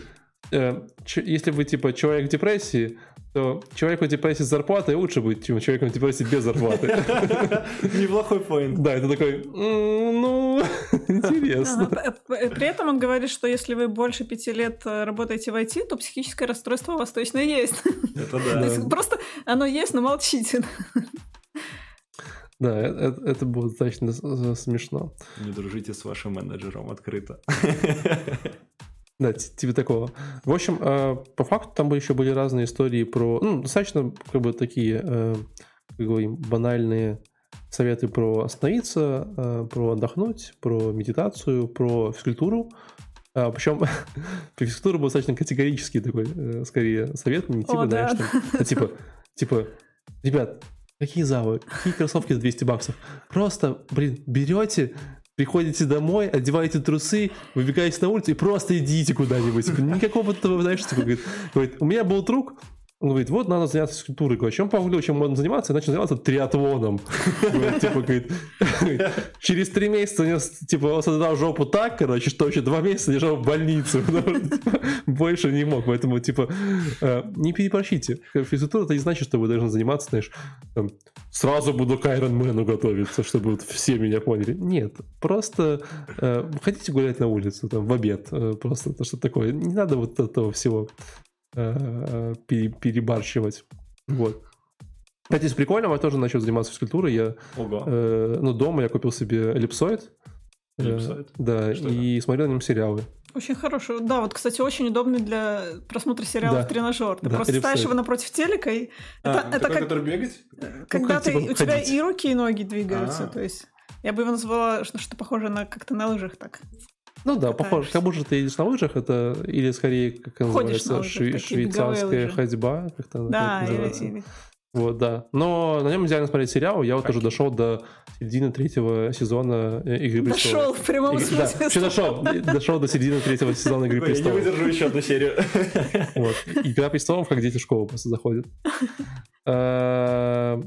э, если вы, типа, человек в депрессии, то человеку в депрессии с зарплатой лучше быть, чем человеком в депрессии без зарплаты. Неплохой поинт. Да, это такой, «М, ну, интересно. При этом он говорит, что если вы больше пяти лет э, работаете в IT, то психическое расстройство у вас точно есть. Это То да. Просто оно есть, но молчите. Да, э- э- это было достаточно смешно. Не дружите с вашим менеджером открыто. Да, типа такого. В общем, э, по факту там еще были разные истории про... Ну, достаточно как бы такие, э, как говорим, банальные советы про остановиться, э, про отдохнуть, про медитацию, про физкультуру. А, причем про физкультуру был достаточно категорический такой, скорее, совет, не типа, О, да. знаешь, там, а типа, типа, ребят, какие залы, какие кроссовки за 200 баксов? Просто, блин, берете, приходите домой, одеваете трусы, выбегаете на улицу и просто идите куда-нибудь. Типа, Никакого этого, знаешь, типа, говорит, говорит, у меня был друг, он говорит, вот надо заняться физкультурой. Говорю, чем погуглил, чем можно заниматься, и начал заниматься триатлоном. Типа, говорит, через три месяца него, типа, создал жопу так, короче, что вообще два месяца лежал в больнице. типа, Больше не мог. Поэтому, типа, э, не переборщите. Физкультура это не значит, что вы должны заниматься, знаешь, сразу буду к Айронмену готовиться, чтобы все меня поняли. Нет, просто э, хотите гулять на улицу, там, в обед, э, просто это что такое. Не надо вот этого всего перебарщивать. Вот. Кстати, из прикольного я тоже начал заниматься физкультурой. Я, Ого. э, ну, дома я купил себе эллипсоид. Э, Эллипсоид? Да, Что и смотрел на нем сериалы. Очень хороший. Да, вот, кстати, очень удобный для просмотра сериалов Да. тренажер. Ты Да, просто эллипсоид. ставишь его напротив телека, и А, это, это такой, как который бегать? когда как, ты, типа, у тебя ходить. и руки, и ноги двигаются. А. То есть я бы его назвала что- что-то похожее на как-то на лыжах так. Ну да, похоже, Катаешься. как будто ты едешь на лыжах, это или скорее, как она Ходишь на называется, лыжах, шве- швейцарская ходьба, как-то она Да, так или- называется. или- Вот, да. Но на нем идеально смотреть сериал. Я вот уже дошел до середины третьего сезона Игры престолов. дошел в прямом Игры- Да, смысле. вообще дошел. Дошел до середины третьего сезона Игры Ой, Я не престолов. выдержу еще одну серию. Вот. Игра престолов, как дети в школу просто заходят. Э,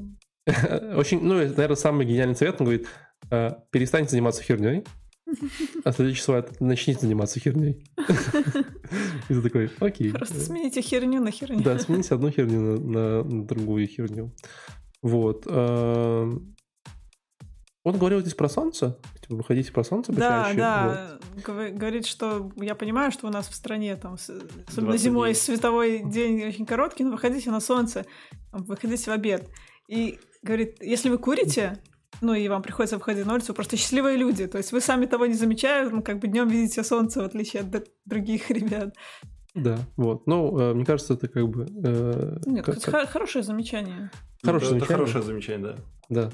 Очень, ну, это, наверное, самый гениальный совет. Он говорит, э, перестаньте заниматься херней, а следующий совет, начните заниматься херней. И ты такой, окей. Просто смените херню на херню. Да, смените одну херню на, на- на другую херню. Вот. эм, Он говорил здесь про солнце. Типа, выходите про солнце Да, почаще. да. Гов- Говорит, что я понимаю, что у нас в стране там, особенно 20 зимой, дней. световой день очень короткий, но выходите на солнце, выходите в обед. И говорит, если вы курите, ну и вам приходится выходить на улицу, просто счастливые люди. То есть вы сами того не замечая, ну, как бы днем видите солнце, в отличие от других ребят. Да, вот. Ну, э, мне кажется, это как бы... э, Нет, как- это хо- хорошее замечание. Хорошее Это- Это замечание. хорошее замечание, да. Да.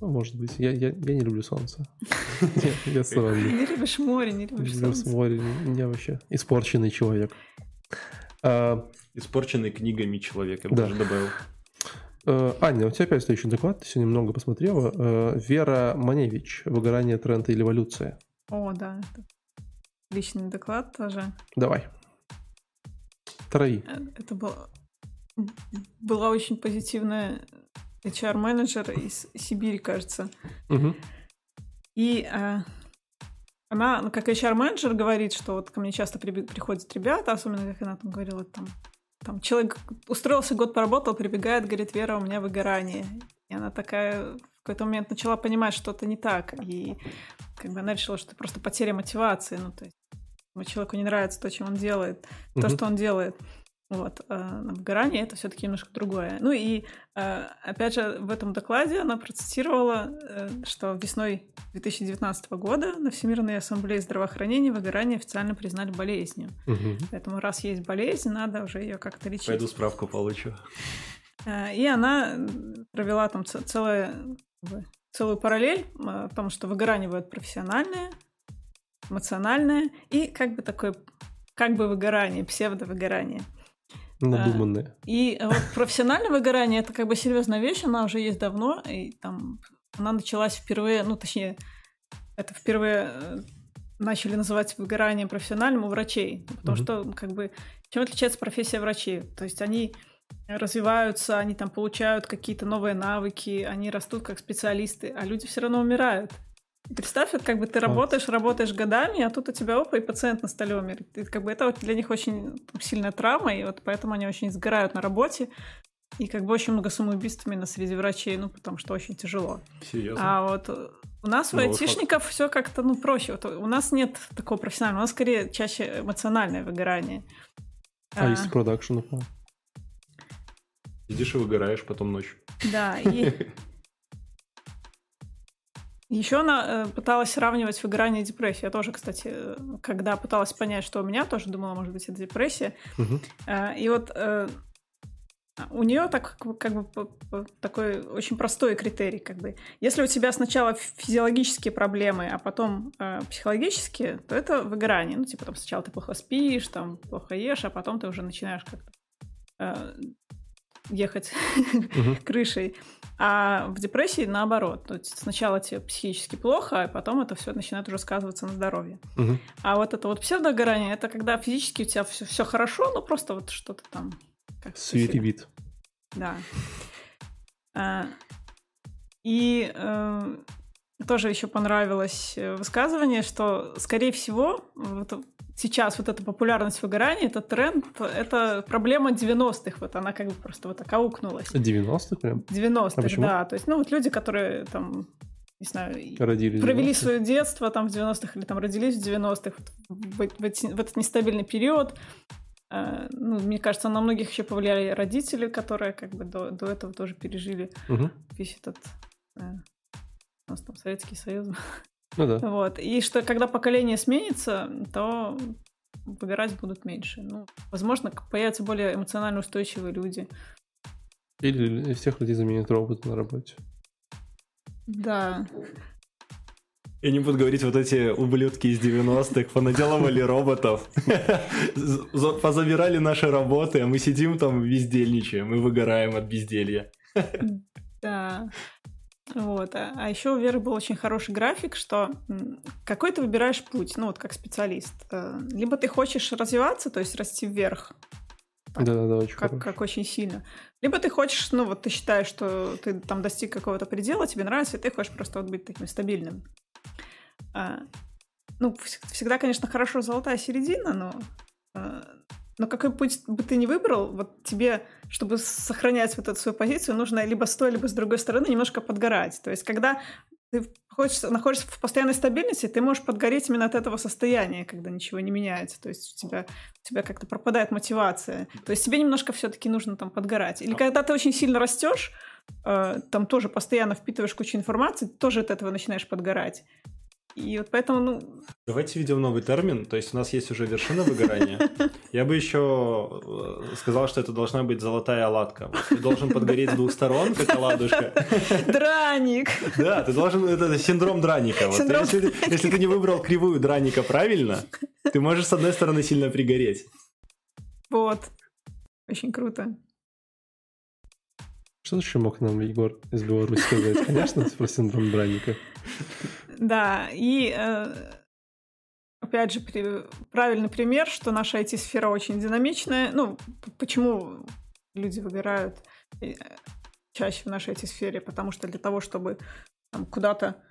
Ну, может быть. Я, я, я не люблю солнце. Я-. Не любишь море, не любишь Люблю солнце. море. Я вообще испорченный человек. А, испорченный книгами человек, я бы Да. даже добавил. Э, Аня, у тебя опять следующий доклад, ты сегодня много посмотрела. Э, Вера Маневич, «Выгорание, тренд или эволюция». О, да. это Личный доклад тоже. Давай. Трави. Э, Это было... была очень позитивная HR-менеджер из Сибири, кажется. Мгм. И э, она, ну, как HR-менеджер, говорит, что вот ко мне часто приби- приходят ребята, особенно, как она там говорила, там, там человек устроился, год поработал, прибегает, говорит, Вера, у меня выгорание. И она такая в какой-то момент начала понимать, что это не так. И как бы она решила, что это просто потеря мотивации. Ну, то есть человеку не нравится то, чем он делает, то, Мгм. что он делает. Вот. А выгорание это все-таки немножко другое. Ну и э, опять же, в этом докладе она процитировала, э, что весной 2019 года на Всемирной ассамблее здравоохранения выгорание официально признали болезнью. Мгм. Поэтому раз есть болезнь, надо уже ее как-то лечить. Пойду справку получу. Э, И она провела там целое, целую параллель о том, что выгорание бывает профессиональное, эмоциональное и как бы такое как бы выгорание, псевдовыгорание. Надуманные. И вот профессиональное выгорание это как бы серьезная вещь, она уже есть давно, и там она началась впервые, ну точнее, это впервые э, начали называть выгоранием профессиональным у врачей, потому что как бы чем отличается профессия врачей? То есть они развиваются, они там получают какие-то новые навыки, они растут как специалисты, а люди все равно умирают. Представь, вот как бы ты работаешь, работаешь годами, а тут у тебя опа, и пациент на столе умер. И как бы это вот для них очень сильная травма, и вот поэтому они очень сгорают на работе. И как бы очень много самоубийств именно среди врачей, ну, потому что очень тяжело. Серьезно. А вот у нас у Новый факт. айтишников все как-то, ну, проще. Вот у нас нет такого профессионального, у нас скорее чаще эмоциональное выгорание. А А, из продакшена? по- Сидишь и выгораешь потом ночью. Да, и еще она э, пыталась сравнивать выгорание и депрессию. Я тоже, кстати, когда пыталась понять, что у меня, тоже думала, может быть, это депрессия. А, И вот э, у нее так как бы такой очень простой критерий, как бы. Если у тебя сначала фи- физиологические проблемы, а потом э, психологические, то это выгорание. Ну, типа там сначала ты плохо спишь, там плохо ешь, а потом ты уже начинаешь как-то э, ехать Мгм. крышей. А в депрессии наоборот. То есть сначала тебе психически плохо, а потом это все начинает уже сказываться на здоровье. Мгм. А вот это вот псевдогорание, это когда физически у тебя все, хорошо, но просто вот что-то там... Свиревит. Да. А, и э, тоже еще понравилось э, высказывание, что, скорее всего, вот сейчас вот эта популярность выгорания, этот тренд, это проблема 90-х. Вот она как бы просто вот так аукнулась. 90-х прям 90-х, А да. То есть, ну, вот люди, которые там, не знаю, родились. провели 90-х. свое детство там в 90-х или там родились в 90-х, вот в, в в этот нестабильный период. Э, Ну, мне кажется, на многих еще повлияли родители, которые как бы до, до этого тоже пережили Мгм. весь этот э, у нас там Советский Союз. Ну да. Вот. И что когда поколение сменится, то выгорать будут меньше. Ну, возможно, появятся более эмоционально устойчивые люди. Или всех людей заменят роботы на работе. Да. И не буду говорить, вот эти ублюдки из 90-х понаделывали роботов, за- позабирали наши работы, а мы сидим там бездельничаем и выгораем от безделья. Да. Вот. А, еще у Веры был очень хороший график, что какой ты выбираешь путь, ну вот как специалист. Э, Либо ты хочешь развиваться, то есть расти вверх, Так. Да-да-да, очень как, как очень сильно. Либо ты хочешь, ну вот ты считаешь, что ты там достиг какого-то предела, тебе нравится, и ты хочешь просто вот быть таким стабильным. А, ну, вс- всегда, конечно, хорошо золотая середина, но, а, но какой путь бы ты ни выбрал, вот тебе, чтобы сохранять вот эту свою позицию, нужно либо с той, либо с другой стороны немножко подгорать. То есть, когда ты хочешь, находишься в постоянной стабильности, ты можешь подгореть именно от этого состояния, когда ничего не меняется. То есть у тебя, у тебя как-то пропадает мотивация. То есть тебе немножко все-таки нужно там подгорать. Или когда ты очень сильно растешь, э, там тоже постоянно впитываешь кучу информации, тоже от этого начинаешь подгорать. И вот поэтому, ну, Давайте введем новый термин, то есть у нас есть уже вершина выгорания. Я бы еще э, сказал, что это должна быть золотая оладка. Ты должен подгореть с двух сторон, как оладушка. драник! Да, ты должен... Это синдром драника. Если, ты, не выбрал кривую драника правильно, ты можешь с одной стороны сильно пригореть. Вот. Очень круто. Что еще мог нам Егор из Беларуси сказать? Конечно, про синдром Бранника. Да, и э, опять же, правильный пример, что наша IT-сфера очень динамичная. Ну, почему люди выбирают э, чаще в нашей IT-сфере? Потому что для того, чтобы там, куда-то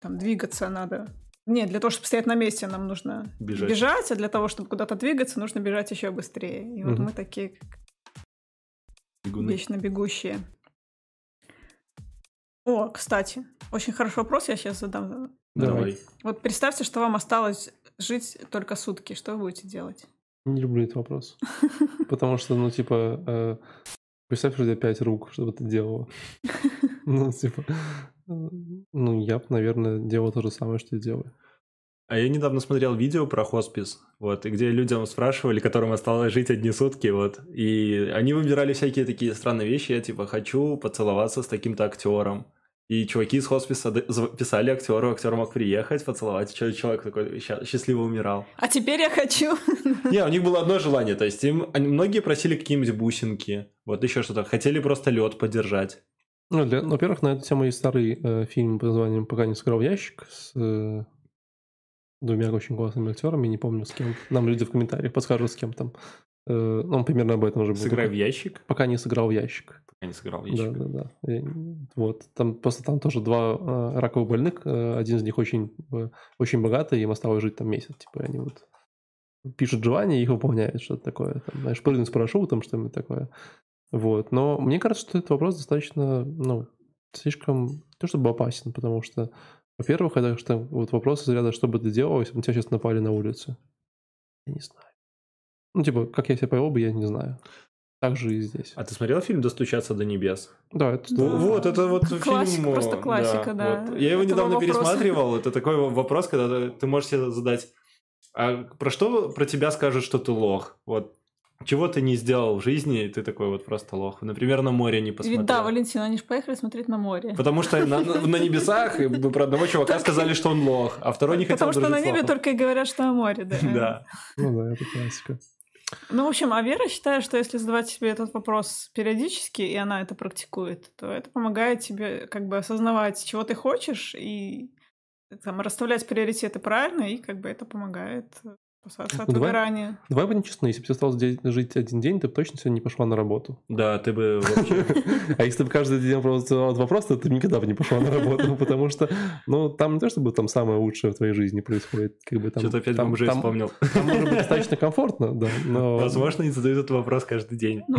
там, двигаться, надо нет, для того, чтобы стоять на месте, нам нужно бежать, бежать а для того, чтобы куда-то двигаться, нужно бежать еще быстрее. И вот мы такие как Бегуны. вечно бегущие. О, кстати, очень хороший вопрос я сейчас задам. Давай. Вот представьте, что вам осталось жить только сутки. Что вы будете делать? Не люблю этот вопрос. Потому что, ну, типа, э, представь, что у тебя пять рук, что бы ты делала. Ну, типа, ну, я бы, наверное, делал то же самое, что и делаю. А я недавно смотрел видео про хоспис, вот, где людям спрашивали, которым осталось жить одни сутки, вот, и они выбирали всякие такие странные вещи, я типа хочу поцеловаться с таким-то актером, и чуваки из хосписа писали актеру, актер мог приехать, поцеловать. Человек такой счастливо умирал. А теперь я хочу. Не, у них было одно желание. То есть им они, многие просили какие-нибудь бусинки, вот еще что-то. Хотели просто лед поддержать. Ну, для, ну, во-первых, на эту тему есть старый э, фильм под названием «Пока не сыграл ящик» с э, двумя очень классными актерами, не помню с кем. Нам люди в комментариях подскажут, с кем там. Э, ну, он примерно об этом уже был. Сыграй в ящик? Пока не сыграл в ящик. Пока не сыграл в ящик. Да, да, да. И, вот. Там просто там тоже два э, раковых больных. Э, один из них очень, э, очень богатый, им осталось жить там месяц. Типа они вот пишут желания и их выполняют, что-то такое. Там, знаешь, прыгнуть с парашютом, что-нибудь такое. Вот. Но мне кажется, что этот вопрос достаточно, ну, слишком, то чтобы опасен, потому что, во-первых, это что вот вопрос из ряда, что бы ты делал, если бы на тебя сейчас напали на улице? Я не знаю. Ну, типа, как я себя повел бы, я не знаю. Так же и здесь. А ты смотрел фильм «Достучаться до небес»? Да, это... Да. Вот, это вот Классика, фильм... просто классика, да. да. Вот. Я его недавно вопрос. пересматривал, это такой вопрос, когда ты можешь себе задать, а про что про тебя скажут, что ты лох? Вот чего ты не сделал в жизни, и ты такой вот просто лох. Например, на море не посмотрел. Да, Валентина, они же поехали смотреть на море. Потому что на, на небесах вы про одного чувака сказали, что он лох, а второй не хотел Потому что на небе только и говорят, что о море, да. Да. Ну да, это классика. Ну, в общем, а Вера считает, что если задавать себе этот вопрос периодически, и она это практикует, то это помогает тебе как бы осознавать, чего ты хочешь, и там, расставлять приоритеты правильно, и как бы это помогает Спасаться от ну, выгорания. Давай, давай будем честны, если бы ты осталось жить один день, ты бы точно сегодня не пошла на работу. Да, ты бы вообще... А если бы каждый день задавал вопрос, то ты никогда бы не пошла на работу, потому что, ну, там не то, чтобы там самое лучшее в твоей жизни происходит. Как бы там, Что-то опять там, уже вспомнил. Там может быть достаточно комфортно, да, но... Возможно, не задают этот вопрос каждый день. Ну,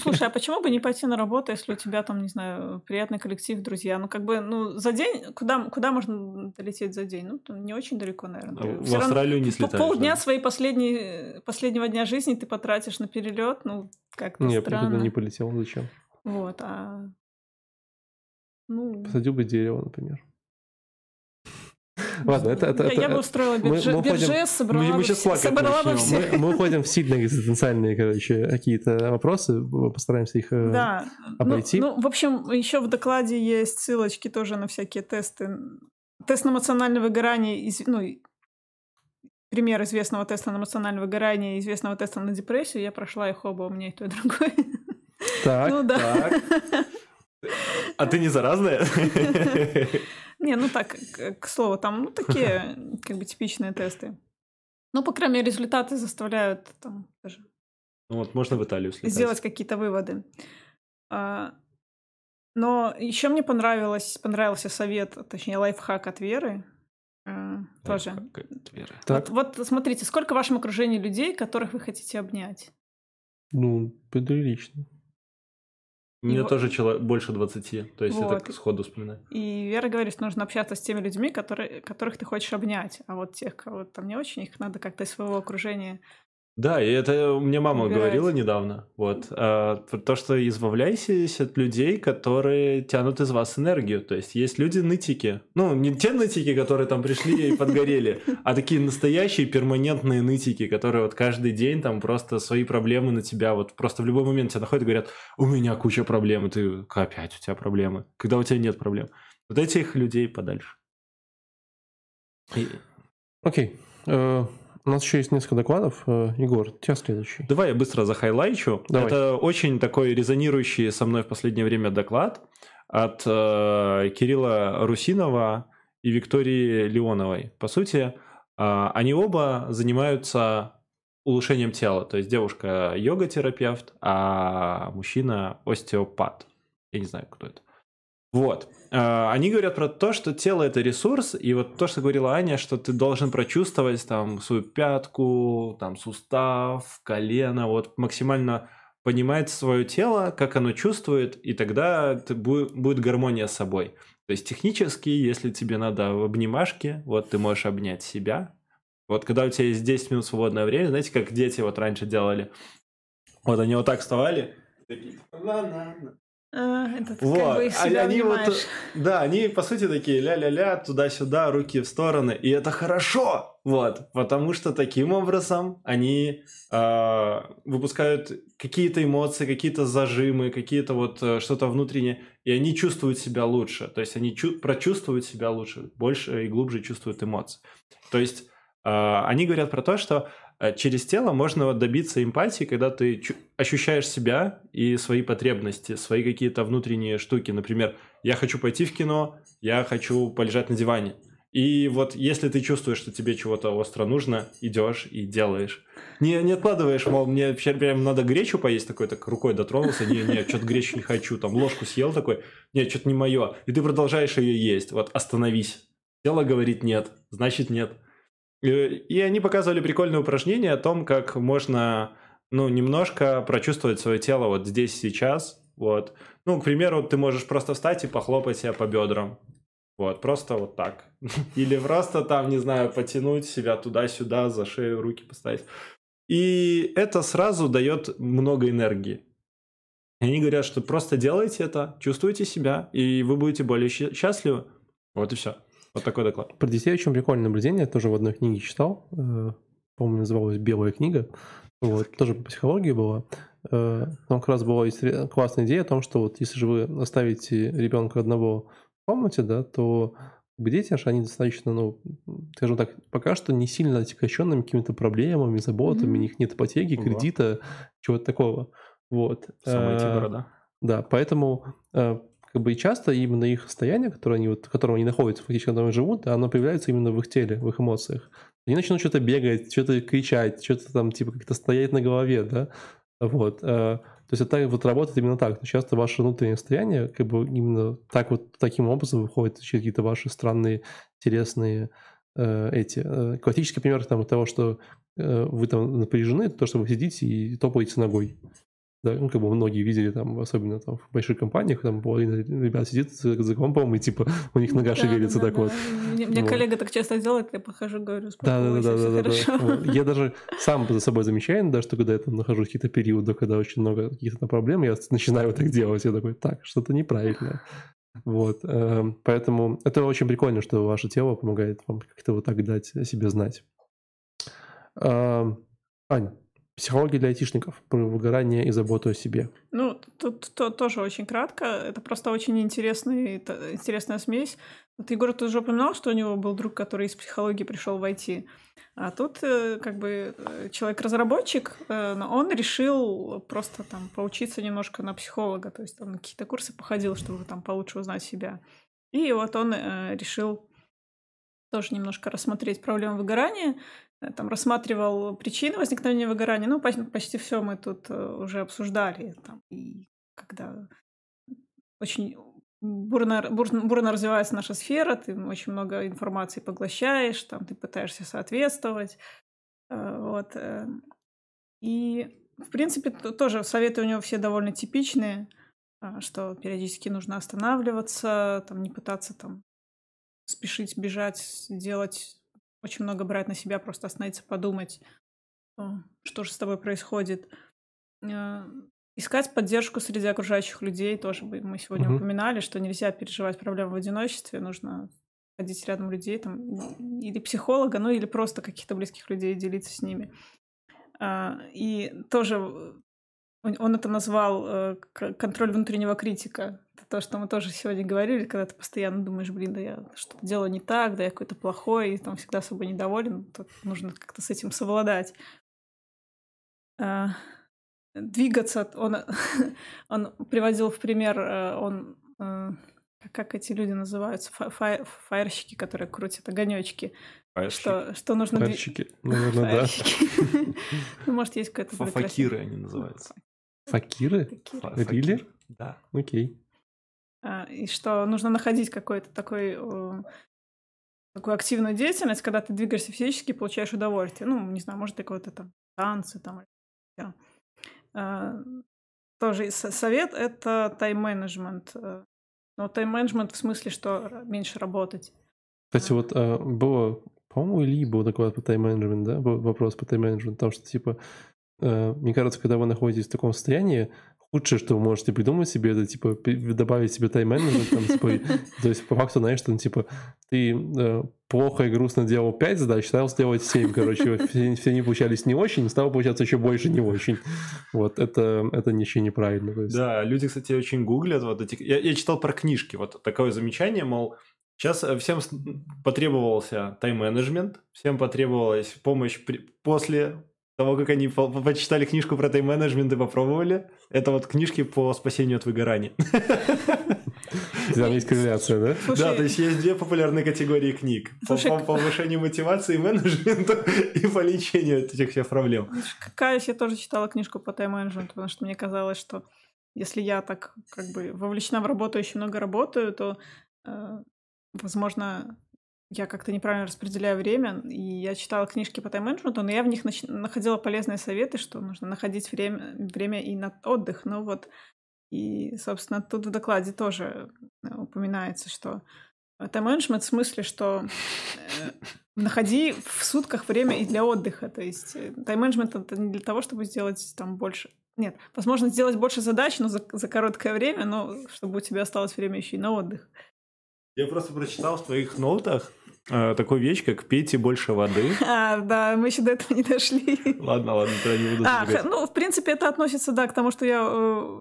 слушай, а почему бы не пойти на работу, если у тебя там, не знаю, приятный коллектив, друзья? Ну, как бы, ну, за день, куда, куда можно долететь за день? Ну, не очень далеко, наверное. В Австралию не слетаешь. Полдня дня своей последней, последнего дня жизни ты потратишь на перелет, ну, как-то Не, странно. я не полетел, зачем? Вот, а... Ну... Посадил бы дерево, например. Ладно, это... это, это я бы устроила бюджет, мы, мы уходим, собрала, мы, мы собрала бы все. Мы, мы уходим в сильно экзистенциальные, короче, какие-то вопросы, постараемся их э, да. обойти. Ну, ну, в общем, еще в докладе есть ссылочки тоже на всякие тесты. Тест на эмоциональное выгорание, ну, пример известного теста на эмоциональное выгорание и известного теста на депрессию. Я прошла их оба, у меня и то, и другое. Так, ну, да. так. А ты не заразная? Не, ну так, к слову, там ну, такие как бы типичные тесты. Ну, по крайней мере, результаты заставляют там даже... Ну вот, можно в Италию слетать. Сделать какие-то выводы. А, но еще мне понравилось, понравился совет, точнее, лайфхак от Веры. Тоже. Вот, вот смотрите, сколько в вашем окружении людей, которых вы хотите обнять? Ну, прилично. Мне и тоже человек больше 20, то есть вот. я так сходу вспоминаю. И Вера говорит, что нужно общаться с теми людьми, которые, которых ты хочешь обнять, а вот тех, кого там не очень, их надо как-то из своего окружения да, и это мне мама Убирать. говорила недавно. Вот. А, то, что избавляйтесь от людей, которые тянут из вас энергию. То есть есть люди нытики. Ну, не те нытики, которые там пришли и подгорели, а такие настоящие перманентные нытики, которые вот каждый день там просто свои проблемы на тебя, вот просто в любой момент тебя находят и говорят, у меня куча проблем, и ты, опять у тебя проблемы, когда у тебя нет проблем. Вот этих людей подальше. Окей. Okay. Uh У нас еще есть несколько докладов. Э, Егор, у тебя следующий. Давай я быстро захайлайчу. Давай. Это очень такой резонирующий со мной в последнее время доклад от э, Кирилла Русинова и Виктории Леоновой. По сути, э, они оба занимаются улучшением тела. То есть девушка йога-терапевт, а мужчина остеопат. Я не знаю, кто это. Вот. А, Они говорят про то, что тело это ресурс, и вот то, что говорила Аня, что ты должен прочувствовать там свою пятку, там сустав, колено, вот максимально понимать свое тело, как оно чувствует, и тогда это будет, гармония с собой. То есть технически, если тебе надо в обнимашке, вот ты можешь обнять себя. Вот когда у тебя есть 10 минут свободное время, знаете, как дети вот раньше делали, вот они вот так вставали. А, это Вот, как бы они- вот, да, они по сути такие ля-ля-ля, туда-сюда, руки в стороны, и это хорошо, вот, потому что таким образом они э, выпускают какие-то эмоции, какие-то зажимы, какие-то вот э, что-то внутреннее, и они чувствуют себя лучше, то есть они чу- прочувствуют себя лучше, больше и глубже чувствуют эмоции. То есть э, они говорят про то, что через тело можно добиться эмпатии, когда ты ощущаешь себя и свои потребности, свои какие-то внутренние штуки. Например, я хочу пойти в кино, я хочу полежать на диване. И вот если ты чувствуешь, что тебе чего-то остро нужно, идешь и делаешь. Не, не откладываешь, мол, мне прям надо гречу поесть, такой так рукой дотронулся, не, не, что-то гречу не хочу, там ложку съел такой, нет, что-то не мое. И ты продолжаешь ее есть, вот остановись. Тело говорит нет, значит нет. И, и они показывали прикольное упражнение о том, как можно, ну, немножко прочувствовать свое тело вот здесь, сейчас, вот. Ну, к примеру, ты можешь просто встать и похлопать себя по бедрам. Вот, просто вот так. Или просто там, не знаю, потянуть себя туда-сюда, за шею руки поставить. И это сразу дает много энергии. И они говорят, что просто делайте это, чувствуйте себя, и вы будете более счастливы. Вот и все. Вот такой доклад. Про детей очень прикольное наблюдение. Я тоже в одной книге читал. э, По-моему, называлась «Белая книга». Вот, тоже по психологии была. Э, Там как раз была классная идея о том, что вот если же вы оставите ребенка одного в комнате, да, то дети, аж они достаточно, ну, скажем так, пока что не сильно отягощенными какими-то проблемами, заботами, Мгм. у них нет ипотеки, Ого. кредита, чего-то такого. Вот. Самая Э, эти города. да, поэтому э, как бы и часто именно их состояние, которое они вот, в котором они находятся, фактически, когда они живут, оно появляется именно в их теле, в их эмоциях. Они начнут что-то бегать, что-то кричать, что-то там типа как-то стоять на голове, да, вот. э, то есть это вот работает именно так. То часто ваше внутреннее состояние как бы именно так вот таким образом выходит через какие-то ваши странные, интересные э, эти. э, классический пример там того, что э, вы там напряжены, то, что вы сидите и топаете ногой. Да, ну, как бы многие видели там, особенно там в больших компаниях, там половина ребят сидит за, за компом, и типа у них нога Да, шевелится да, так да. вот. Мне, мне Вот. коллега так часто делает, я похожу, говорю, Да, да, да, да, да, хорошо. да. Вот. Я даже сам за собой замечаю, да, что когда я там нахожусь в какие-то периоды, когда очень много каких-то проблем, я начинаю так делать. Я такой, так, что-то неправильно. Вот. эм, Поэтому это очень прикольно, что ваше тело помогает вам как-то вот так дать о себе знать. Эм, Ань, психология для айтишников про выгорание и заботу о себе. Ну, тут то- тоже очень кратко. Это просто очень интересный, т- интересная смесь. Вот Егор тут уже упоминал, что у него был друг, который из психологии пришел в IT. А тут э, как бы э, человек-разработчик, э, но он решил просто там поучиться немножко на психолога, то есть он на какие-то курсы походил, чтобы там получше узнать себя. И вот он решил тоже немножко рассмотреть проблему выгорания, э, там рассматривал причины возникновения выгорания. Ну, почти, почти все мы тут э, уже обсуждали. Там, и когда очень бурно, бурно, бурно развивается наша сфера, ты очень много информации поглощаешь, там, ты пытаешься соответствовать. Э, Вот. И, в принципе, тоже советы у него все довольно типичные, что периодически нужно останавливаться, там, не пытаться там спешить, бежать, делать, очень много брать на себя, просто остановиться, подумать, о, что же с тобой происходит. Э, Искать поддержку среди окружающих людей тоже мы сегодня Мгм. упоминали, что нельзя переживать проблемы в одиночестве, нужно ходить рядом людей, там, или психолога, ну или просто каких-то близких людей делиться с ними. А, И тоже он, это назвал э, контроль внутреннего критика. Это то, что мы тоже сегодня говорили, когда ты постоянно думаешь, блин, да я что-то делаю не так, да я какой-то плохой, и там всегда собой недоволен, то нужно как-то с этим совладать. А, двигаться, он, он приводил в пример, э, он э, как эти люди называются, фа фаерщики, которые крутят огонечки. Что, что нужно... Фаерщики, наверное, да. Ну, может, есть какой-то... Факиры они называются. Факиры? Рили? Да. Окей. А, и что нужно находить какой-то такой такую активную деятельность, когда ты двигаешься физически, получаешь удовольствие. Ну, не знаю, может, какой-то там танцы там. А, тоже совет — это тайм-менеджмент. Э, но тайм-менеджмент в смысле, что меньше работать. Кстати, вот а, было, по-моему, Ильи был такой по тайм-менеджмент, да, вопрос по тайм-менеджменту, потому что, типа, мне кажется, когда вы находитесь в таком состоянии, худшее, что вы можете придумать себе, это, типа, добавить себе тайм-менеджмент, там, типа, то есть, по факту, знаешь, что, ну, типа, ты э, плохо и грустно делал 5 задач, стал сделать 7, короче, все, все они получались не очень, стало получаться еще больше не очень. Вот, это, это ничего неправильно. есть. Да, люди, кстати, очень гуглят вот эти... Я, я читал про книжки, вот такое замечание, мол, Сейчас э, всем потребовался тайм-менеджмент, всем потребовалась помощь при... после того, как они по почитали книжку про тайм-менеджмент и попробовали. Это вот книжки по спасению от выгорания. Там есть корреляция, да? Слушай, да, то есть есть две популярные категории книг. Слушай, по, по повышению мотивации менеджмента и по лечению этих всех проблем. Каюсь, я тоже читала книжку по тайм-менеджменту, потому что мне казалось, что если я так как бы вовлечена в работу, очень много работаю, то, э, возможно, я как-то неправильно распределяю время, и я читала книжки по тайм-менеджменту, но я в них нач... находила полезные советы, что нужно находить время, время и на отдых. Ну вот, и, собственно, тут в докладе тоже э, упоминается, что тайм-менеджмент в смысле, что э, находи в сутках время и для отдыха. То есть э, тайм-менеджмент это не для того, чтобы сделать там больше нет, возможно, сделать больше задач, но за, за короткое время, но чтобы у тебя осталось время еще и на отдых. Я просто прочитал в твоих нотах, э, такую вещь, как пейте больше воды. А, да, мы еще до этого не дошли. Ладно, ладно, тогда не буду а, Ну, в принципе, это относится, да, к тому, что я э,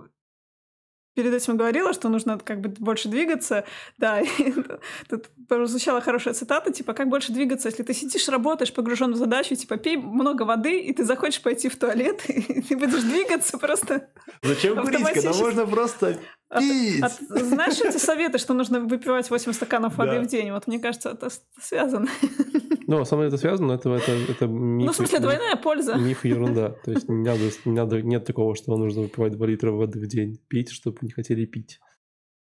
перед этим говорила, что нужно как бы больше двигаться. Да, тут прозвучала хорошая цитата, типа, как больше двигаться, если ты сидишь, работаешь, погружен в задачу, типа, пей много воды, и ты захочешь пойти в туалет, и ты будешь двигаться просто Зачем курить, когда можно просто пить? От, от, знаешь эти советы, что нужно выпивать 8 стаканов воды да. в день? Вот мне кажется, это связано. Ну, со мной это связано, это, это, это миф. Ну, в смысле, двойная польза. Миф и ерунда. То есть не надо, не надо, нет такого, что нужно выпивать 2 литра воды в день, пить, чтобы не хотели пить.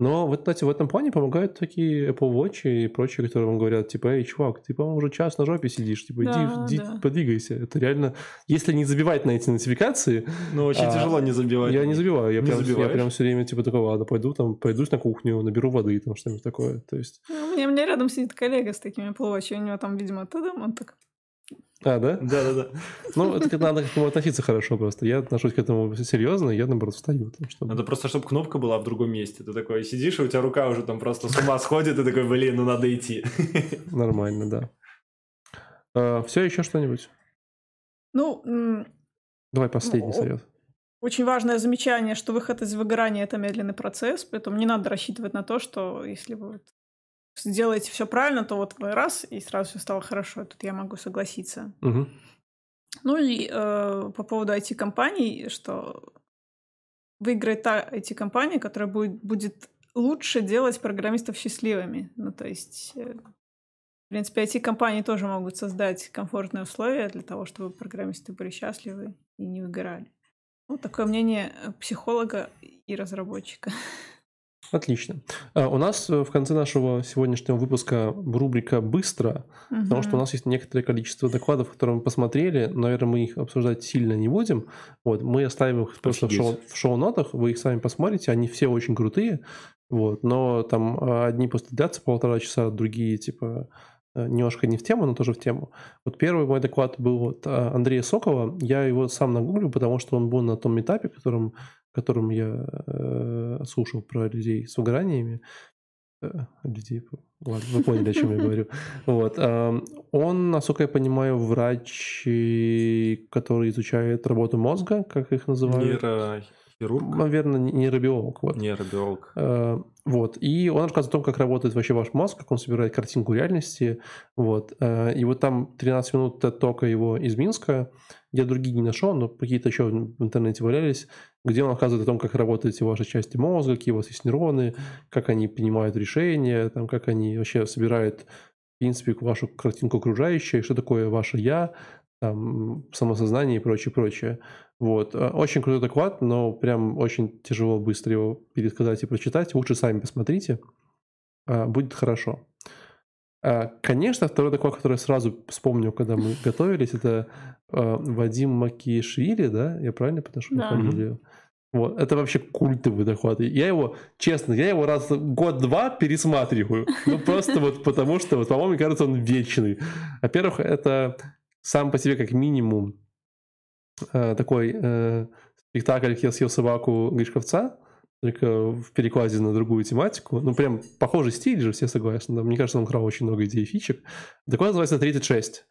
Но вот, кстати, в этом плане помогают такие Apple Watch и прочие, которые вам говорят, типа, эй, чувак, ты, по-моему, уже час на жопе сидишь, типа, иди, да, иди да. подвигайся. Это реально, если не забивать на эти нотификации... Ну, очень а, тяжело не забивать. Я не забиваю, я, не прям, я прям все время, типа, такой, ладно, пойду там, пойдусь на кухню, наберу воды, там что-нибудь такое, то есть... Ну, у, меня, у меня рядом сидит коллега с такими Apple Watch, у него там, видимо, тадам, он так а, да? Да, да, да. Ну, это надо к этому относиться хорошо просто. Я отношусь к этому серьезно, я, наоборот, встаю. Там, чтобы... Надо просто, чтобы кнопка была в другом месте. Ты такой сидишь, и у тебя рука уже там просто с ума сходит, и такой, блин, ну надо идти. Нормально, да. А, все, еще что-нибудь? Ну... Давай последний совет. Очень важное замечание, что выход из выгорания – это медленный процесс, поэтому не надо рассчитывать на то, что если вы сделаете все правильно, то вот вы раз, и сразу все стало хорошо. Тут я могу согласиться. Угу. Ну и э, по поводу IT-компаний, что выиграет та IT-компания, которая будет, будет лучше делать программистов счастливыми. Ну, то есть, э, в принципе, IT-компании тоже могут создать комфортные условия для того, чтобы программисты были счастливы и не выгорали. Вот такое мнение психолога и разработчика. Отлично. А, у нас э, в конце нашего сегодняшнего выпуска рубрика «Быстро», угу. потому что у нас есть некоторое количество докладов, которые мы посмотрели, наверное, мы их обсуждать сильно не будем. Вот, мы оставим их просто в, шоу, в шоу-нотах, вы их сами посмотрите, они все очень крутые, вот, но там а, одни просто длятся полтора часа, другие, типа, э, немножко не в тему, но тоже в тему. Вот первый мой доклад был от а, Андрея Сокова, я его сам нагуглю, потому что он был на том этапе, которым котором я э, слушал про людей с выгораниями. э, людей. Ладно, вы поняли, о чем я говорю. Вот. эм, Он, насколько я понимаю, врач, э, который изучает работу мозга, как их называют. Нейрохирург, Наверное, нейробиолог. Вот. нейробиолог. Э, Вот. И он рассказывает о том, как работает вообще ваш мозг, как он собирает картинку реальности. Вот. Э, И вот там 13 минут тока его из Минска. Я другие не нашел, но какие-то еще в интернете валялись, где он рассказывает о том, как работают все ваши части мозга, какие у вас есть нейроны, как они принимают решения, там, как они вообще собирают, в принципе, вашу картинку окружающей, что такое ваше «я», там, самосознание и прочее, прочее. Вот. Э, Очень крутой доклад, но прям очень тяжело быстро его пересказать и прочитать. Лучше сами посмотрите. А, Будет хорошо. А, Конечно, второй доклад, который я сразу вспомнил, когда мы готовились, это э, Вадим Макишвили, да? Я правильно подошел Да. фамилию? Вот. Это вообще культовый. И Я его, честно, я его раз в год-два пересматриваю. Ну, просто вот потому что, вот, по-моему, мне кажется, он вечный. Во-первых, это сам по себе как минимум э, такой э, спектакль «Я съел собаку Гришковца», только в перекладе на другую тематику. Ну, прям похожий стиль же, все согласны. Мне кажется, он украл очень много идей и фичек. Доклад называется «36».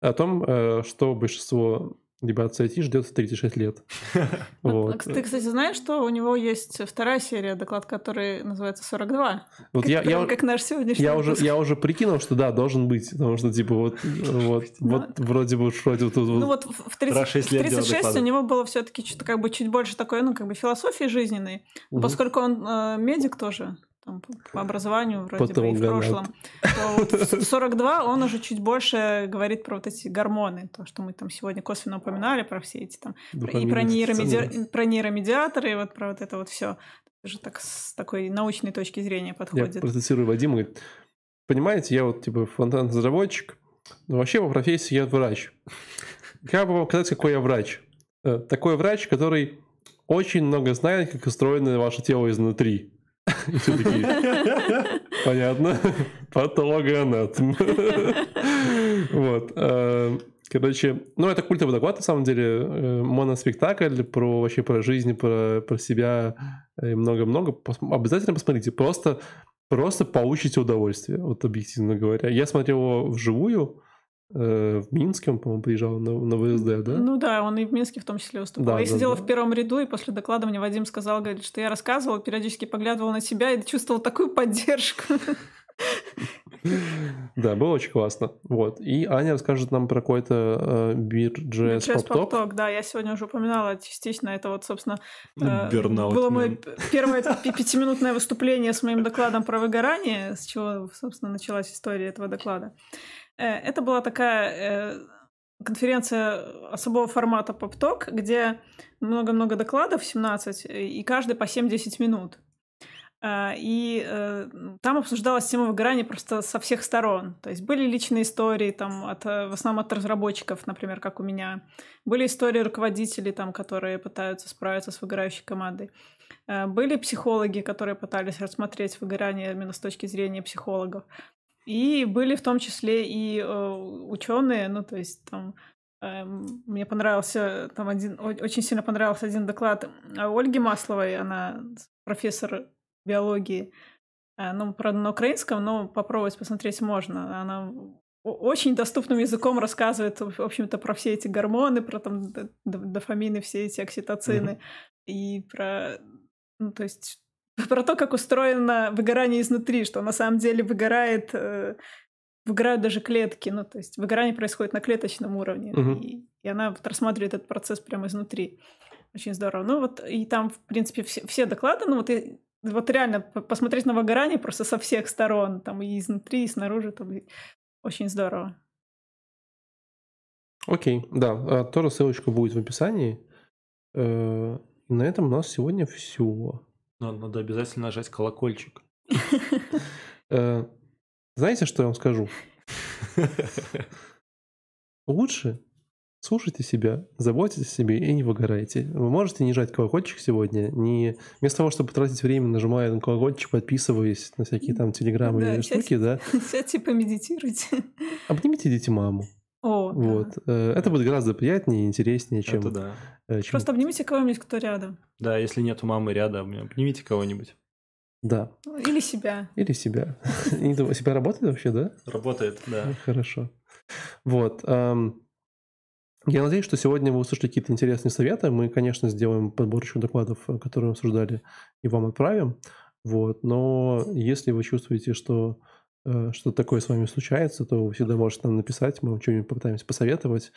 О том, э, что большинство ребят с IT ждет в 36 лет. Вот. А Ты, кстати, знаешь, что у него есть вторая серия, доклад, который называется 42? Вот Как, я, я, как наш сегодняшний я, уже, я уже прикинул, что да, должен быть. Потому что, типа, вот, вот, вот вроде бы вроде вот тут вот Ну вот в в 30 Про шесть в лет делал 36 у него было все-таки что-то как бы чуть больше такой, ну, как бы философии жизненной. Поскольку он э, медик тоже, там, по- образованию вроде бы и в прошлом, то вот в 42 он уже чуть больше говорит про вот эти гормоны, то, что мы там сегодня косвенно упоминали, про все эти там, и про, нейромеди... про нейромедиаторы, и вот про вот это вот все. Уже так с такой научной точки зрения Я подходит. процитирую Вадима, говорит, понимаете, я вот типа фронтенд-разработчик, но вообще по профессии я врач. Я бы вам сказать, какой я врач. Э, Такой врач, который очень много знает, как устроено ваше тело изнутри. Понятно, патологоанатом. Вот. э, Короче, ну это культовый доклад, на самом деле, э, моноспектакль про вообще про жизнь, про, про себя и много-много. Обязательно посмотрите, просто, просто получите удовольствие, вот объективно говоря. Я смотрел его вживую, в Минске, он, по-моему, приезжал на, на ВСД, да? Ну да, он и в Минске в том числе выступал. Да, я да, сидела да. в первом ряду, и после доклада мне Вадим сказал, говорит, что я рассказывала, периодически поглядывал на тебя и чувствовал такую поддержку. Да, было очень классно. Вот. И Аня расскажет нам про какой-то э, Talk. Pop Talk, да, я сегодня уже упоминала частично. Это вот, собственно, э, Бернаут, было мое первое пятиминутное выступление с моим докладом про выгорание, с чего, собственно, началась история этого доклада. Э, Это была такая э, конференция особого формата Pop Talk, где много-много докладов, 17, и каждый по 7-10 минут. И э, там обсуждалась тема выгорания просто со всех сторон. То есть были личные истории, там, от, э, в основном от разработчиков, например, как у меня. Были истории руководителей, там, которые пытаются справиться с выгорающей командой. Э, Были психологи, которые пытались рассмотреть выгорание именно с точки зрения психологов. И были в том числе и ученые, ну, то есть там эм, мне понравился там один, очень сильно понравился один доклад э, Ольги Масловой, она профессор биологии, Э, ну, правда, на украинском, но попробовать посмотреть можно. Она очень доступным языком рассказывает, в общем-то, про все эти гормоны, про там дофамины, все эти окситоцины, и про, ну, то есть, про то, как устроено выгорание изнутри, что на самом деле выгорает, э, выгорают даже клетки, ну, то есть выгорание происходит на клеточном уровне, Мгм. и, и она вот рассматривает этот процесс прямо изнутри. Очень здорово. Ну вот и там, в принципе, все, все доклады, ну вот, и, вот реально посмотреть на выгорание просто со всех сторон, там и изнутри, и снаружи, там и очень здорово. Окей, да, а, тоже ссылочка будет в описании. Э, на этом у нас сегодня все. Надо обязательно нажать колокольчик. Э, Знаете, что я вам скажу? Лучше слушайте себя, заботьтесь о себе и не выгорайте. Вы можете не жать колокольчик сегодня, не вместо того, чтобы тратить время, нажимая на колокольчик, подписываясь на всякие там телеграммы Да, или сейчас- штуки, да, Сядьте, помедитируйте. обнимите идите маму. О, да. Вот. Э, Это будет гораздо приятнее и интереснее, чем... Это да. э, чем- Просто обнимите кого-нибудь, кто рядом. Да, если нету мамы рядом, обнимите кого-нибудь. Да. Или себя. Или себя. Себя работает вообще, да? Работает, да. Ну, Хорошо. Вот. Я надеюсь, что сегодня вы услышали какие-то интересные советы. Мы, конечно, сделаем подборочку докладов, э, которые мы обсуждали, и вам отправим. Вот. Но если вы чувствуете, что э, что-то такое с вами случается, то вы всегда можете нам написать, мы вам что-нибудь попытаемся посоветовать.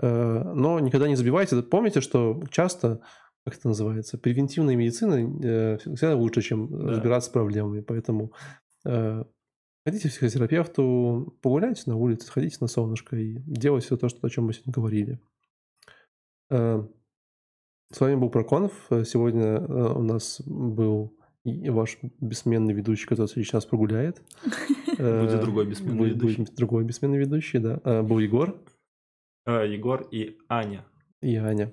Э, Но никогда не забивайте. Помните, что часто, как это называется, превентивная медицина э, всегда лучше, чем Да. разбираться с проблемами. Поэтому Ходите к психотерапевту, погуляйте на улице, сходите на солнышко и делайте все то, что, о чем мы сегодня говорили. С вами был Проконов. Сегодня у нас был ваш бессменный ведущий, который сейчас прогуляет. Э, Будет другой бессменный будет- ведущий. будет другой бессменный ведущий, да. Э, Был Егор А, Егор и Аня. и Аня.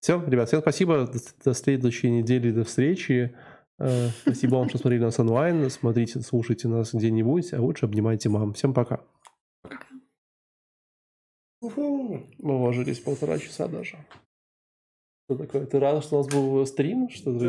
Все, ребят, всем спасибо. До, до следующей недели, до встречи. Э, Спасибо вам, что смотрели нас онлайн. Смотрите, слушайте нас где-нибудь, а лучше обнимайте мам. Всем пока. Мы уложились полтора часа даже. Что такое? Ты рада, что у нас был стрим? Что